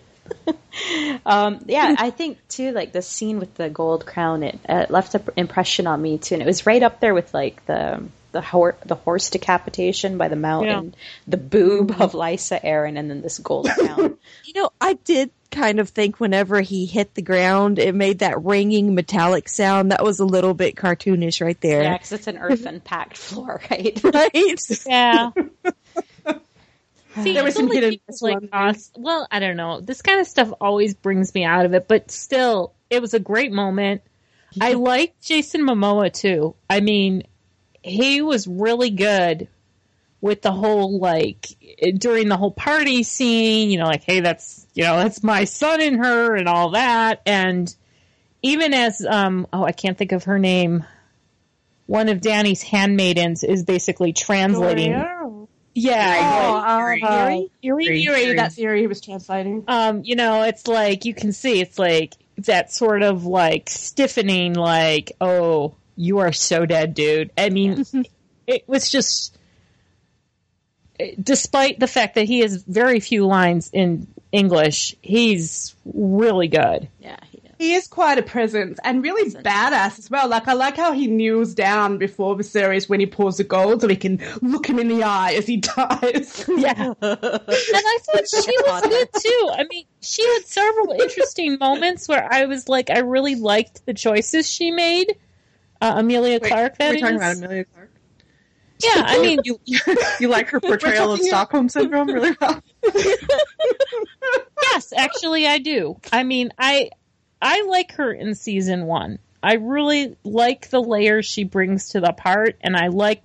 um, yeah, I think too, like the scene with the gold crown, it uh, left an impression on me too, and it was right up there with like the the, hor- the horse decapitation by the mountain, the boob of Lysa Arryn, and then this gold crown. You know, I did kind of think whenever he hit the ground, it made that ringing metallic sound. That was a little bit cartoonish right there. yeah, because it's an earthen <laughs> packed floor, right? Right? Yeah. <laughs> See, There was some only hidden people like us. Well, I don't know. This kind of stuff always brings me out of it, but still, it was a great moment. I <laughs> like Jason Momoa too. I mean, he was really good with the whole like during the whole party scene. You know, like, hey, that's you know, that's my son in her and all that, and even as um, oh, I can't think of her name. One of Dany's handmaidens is basically translating. Yeah, Oh, uh, Irri? Irri, Irri, that theory he was translating. um, you know, it's like you can see it's like that sort of like stiffening, like, oh, you are so dead, dude. I mean, <laughs> it was just, despite the fact that he has very few lines in English, he's really good. yeah, he did. he is quite a presence and really badass as well. Like I like how he kneels down before Viserys when he pours the gold, so he can look him in the eye as he <laughs> dies. Yeah. <laughs> and I thought she was good too. I mean, she had several interesting moments where I was like, I really liked the choices she made. Uh, Emilia Wait, Clarke, that Are we talking about Emilia Clarke? Yeah, I mean, You, <laughs> you like her portrayal of Stockholm syndrome really well? <laughs> yes, actually, I do. I mean, I I like her in season one. I really like the layers she brings to the part, and I like.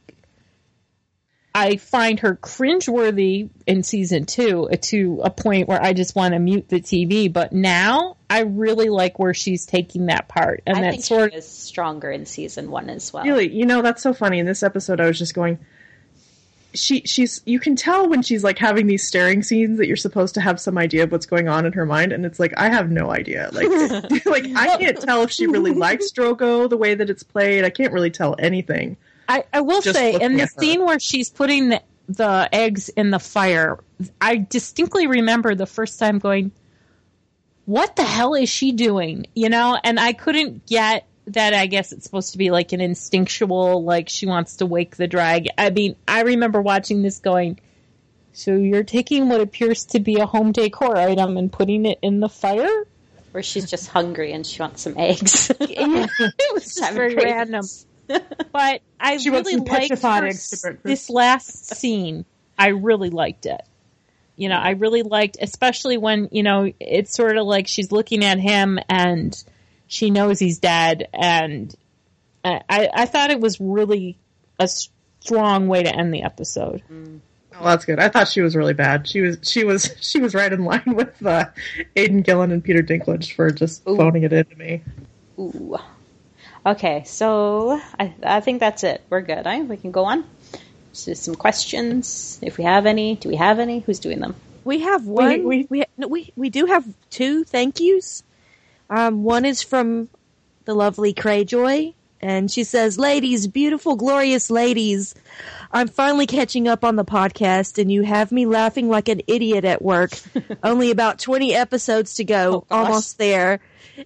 I find her cringeworthy in season two to a point where I just want to mute the TV. But now I really like where she's taking that part, and I that think sort she is stronger in season one as well. Really, you know, that's so funny. In this episode, I was just going. She, she's. You can tell when she's like having these staring scenes that you're supposed to have some idea of what's going on in her mind, and it's like I have no idea. <laughs> Like, <laughs> like I can't tell if she really likes Drogo the way that it's played. I can't really tell anything. I, I will Just say, in the at her. scene where she's putting the, the eggs in the fire, I distinctly remember the first time going, "What the hell is she doing?" You know, and I couldn't get that. I guess it's supposed to be like an instinctual, like she wants to wake the dragon. I mean, I remember watching this going. So you're taking what appears to be a home decor item and putting it in the fire? Or she's just hungry and she wants some eggs. <laughs> it was <laughs> just very cravings. random. <laughs> But I She really liked her eggs for s- breakfast. this last scene. I really liked it. You know, I really liked, especially when you know it's sort of like she's looking at him and she knows he's dead, and I, I I thought it was really a strong way to end the episode. Oh, that's good. I thought she was really bad. She was. She was. <laughs> She was right in line with uh, Aidan Gillen and Peter Dinklage for just phoning it into me. Ooh. Okay, so I, I think that's it. We're good. I we can go on. So some questions, if we have any. Do we have any? Who's doing them? We have one. we- We no, we we do have two thank yous. Um, one is from the lovely Crayjoy, and she says, "Ladies, beautiful, glorious ladies, I'm finally catching up on the podcast, and you have me laughing like an idiot at work. <laughs> Only about 20 episodes to go, gosh. almost there.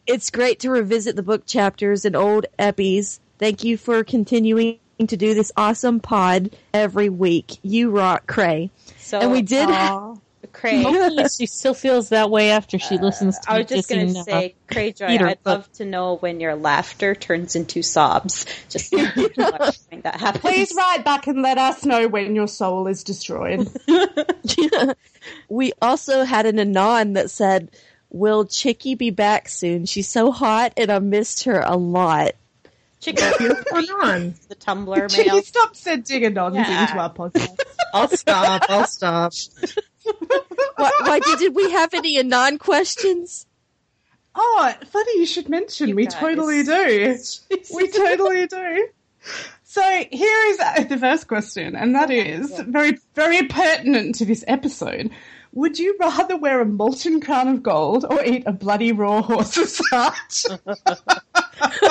It's great to revisit the book chapters and old epis. Thank you for continuing." To do this awesome pod every week. You rock, Cray. So And we did- aw, Craig. Hopefully, she still feels that way after she listens to I me was just going dissing, to uh, say, Crayjoy, Peter, I'd but- love to know when your laughter turns into sobs. Just when <laughs> that happens. Please write back and let us know when your soul is destroyed. <laughs> <laughs> we also had an anon that said, "Will Chicky be back soon? She's so hot, and I missed her a lot." Chicken, What's <laughs> going on? the Tumblr Chicky, mail. stop sending anons Yeah. into our podcast. I'll stop. I'll stop. Why, why did, did we have any anon questions? Oh, funny you should mention. You we guys. totally do. <laughs> we totally do. So here is uh, the first question, and that is very, very pertinent to this episode. Would you rather wear a molten crown of gold or eat a bloody raw horse's heart?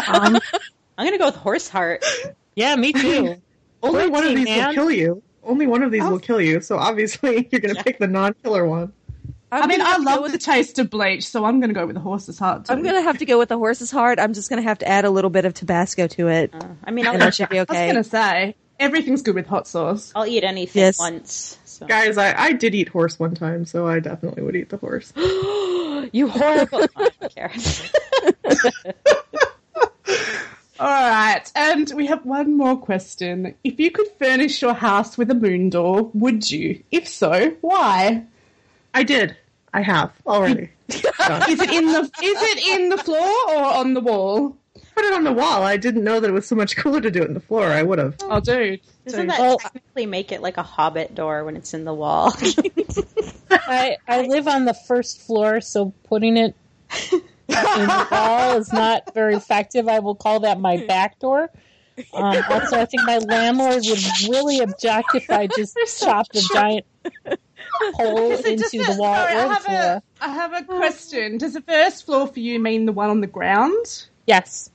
Um, I'm going to go with horse heart. Yeah, me too. <laughs> Only one of these man. will kill you. Only one of these will kill you. So obviously, <laughs> you're going to pick the non-killer one. I'm I mean, I have to go love with- the taste of bleach, so I'm going to go with the horse's heart. Too. I'm gonna have to go with the horse's heart. I'm just gonna have to add a little bit of Tabasco to it, I mean, I I'll, should be I was going to say everything's good with hot sauce. I'll eat anything Yes. once. So. Guys, I, I did eat horse one time, so I definitely would eat the horse. <gasps> You horrible. <laughs> I don't. <laughs> All right, and we have one more question. If you could furnish your house with a moon door, would you? If so, why? I did. I have already. <laughs> Is it in the is it in the floor or on the wall? Put it on the wall. I didn't know that it was so much cooler to do it in the floor. I would have. Oh, dude. Doesn't dude. that Well- technically make it like a hobbit door when it's in the wall? <laughs> <laughs> I, I live on the first floor, so putting it in the wall is not very effective. I will call that my back door. Um, also, I think my landlord would really object if I just chopped a giant <laughs> hole So does into it- the wall sorry, I or the have floor. a I have a question. Does the first floor for you mean the one on the ground? Yes.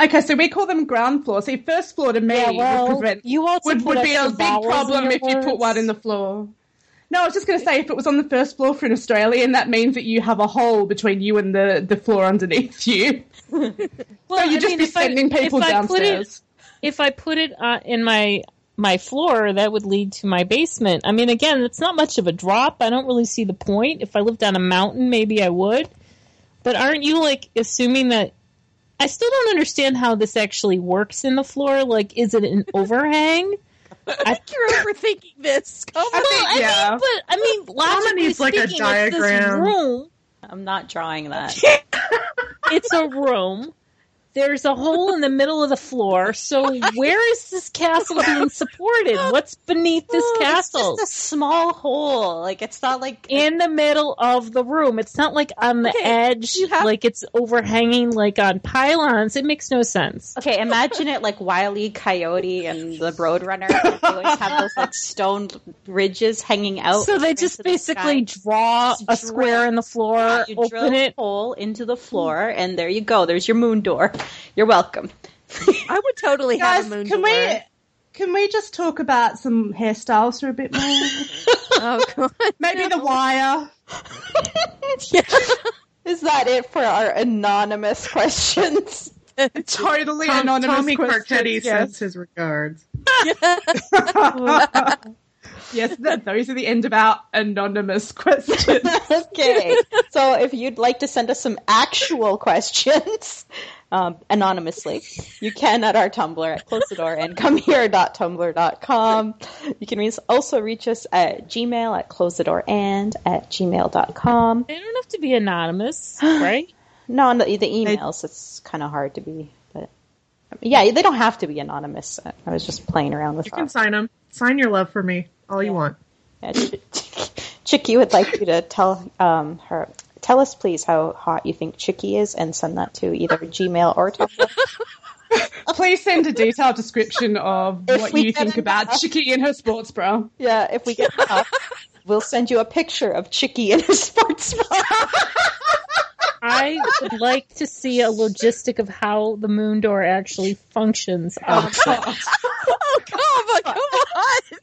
Okay, so we call them ground floor. See, first floor to me Yeah, well, would prevent you also would, would be a big problem if you put one in the floor. No, I was just going to say, if it was on the first floor for an Australian, that means that you have a hole between you and the, the floor underneath you. <laughs> Well, so you I just mean, be if I- sending people if I it- downstairs. if I put it uh, in my my floor, that would lead to my basement. I mean, again, it's not much of a drop. I don't really see the point. If I lived on a mountain, maybe I would. But aren't you like assuming that? I still don't understand how this actually works in the floor. Like, is it an <laughs> overhang? I think you're overthinking this. Come I on. think- I Yeah. mean, but I mean, logically needs, like, a speaking, it's this diagram. room. I'm not drawing that. <laughs> It's a room. There's a hole in the middle of the floor. So where is this castle being supported? What's beneath this Oh, It's castle? just a small hole. Like it's not like in the middle of the room. It's not like on the Okay, edge, have- like it's overhanging, like on pylons. It makes no sense. Okay, imagine it like Wile E. Coyote and the Roadrunner. They always have those like stone ridges hanging out. So they just basically sky. draw Just a drill- square in the floor, you open drill it. a hole into the floor, and there you go. There's your moon door. You're welcome. I would totally Guys, <laughs> have a moon can door. we can we just talk about some hairstyles for a bit more? <laughs> Oh god. Maybe the wire. <laughs> Is that it for our anonymous questions? Totally Tom, anonymous Tommy questions, Carcetti yes. sends his regards. Yes, th- those are the end of our anonymous <laughs> questions. <laughs> okay. So if you'd like to send us some actual questions <laughs> um, anonymously, you can at our Tumblr at close the door and comehere.tumblr.com. You can re- also reach us at gmail at close the door and at gmail.com. They don't have to be anonymous, <gasps> right? No, the, the emails, it's kind of hard to be, but yeah, they don't have to be anonymous. I was just playing around with You that. can sign them. Sign your love for me, all you want. Yeah, Chicky would like you to tell um, her. Tell us, please, how hot you think Chicky is, and send that to either Gmail or Tumblr. <laughs> Please send a detailed description of If what you get think about enough. Chicky in her sports bra. Yeah, if we get enough, we'll send you a picture of Chicky in her sports bra. I would like to see a logistic of how the moon door actually functions. Oh, God. <laughs> Oh come on,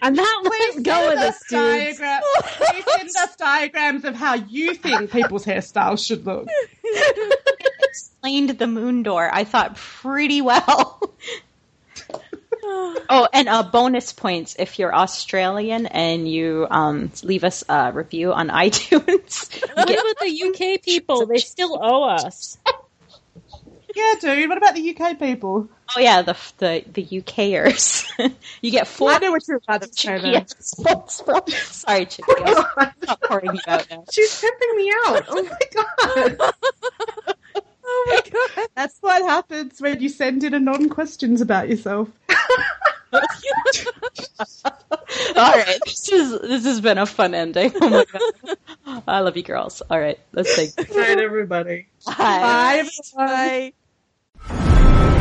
come that I'm not go of this, us dude. diagram- Please send us diagrams of how you think people's hairstyles should look. <laughs> Explained the moon door, I thought pretty well. <sighs> oh, and uh, bonus points if you're Australian and you um, leave us a review on <laughs> iTunes. What about the UK people? They still owe us. <laughs> Yeah, dude. What about the UK people? oh yeah, the the the UKers. <laughs> you get four. I know what you're about to say. Chicky Then. sports bra. Sorry, Chicky. I'll stop pouring you out now. She's pimping me out. Oh my god. <laughs> Oh my god. That's what happens when you send in anon questions about yourself. All right, this is this has been a fun ending. Oh I love you, girls. All right, let's take. Good everybody. Bye. Bye. Bye.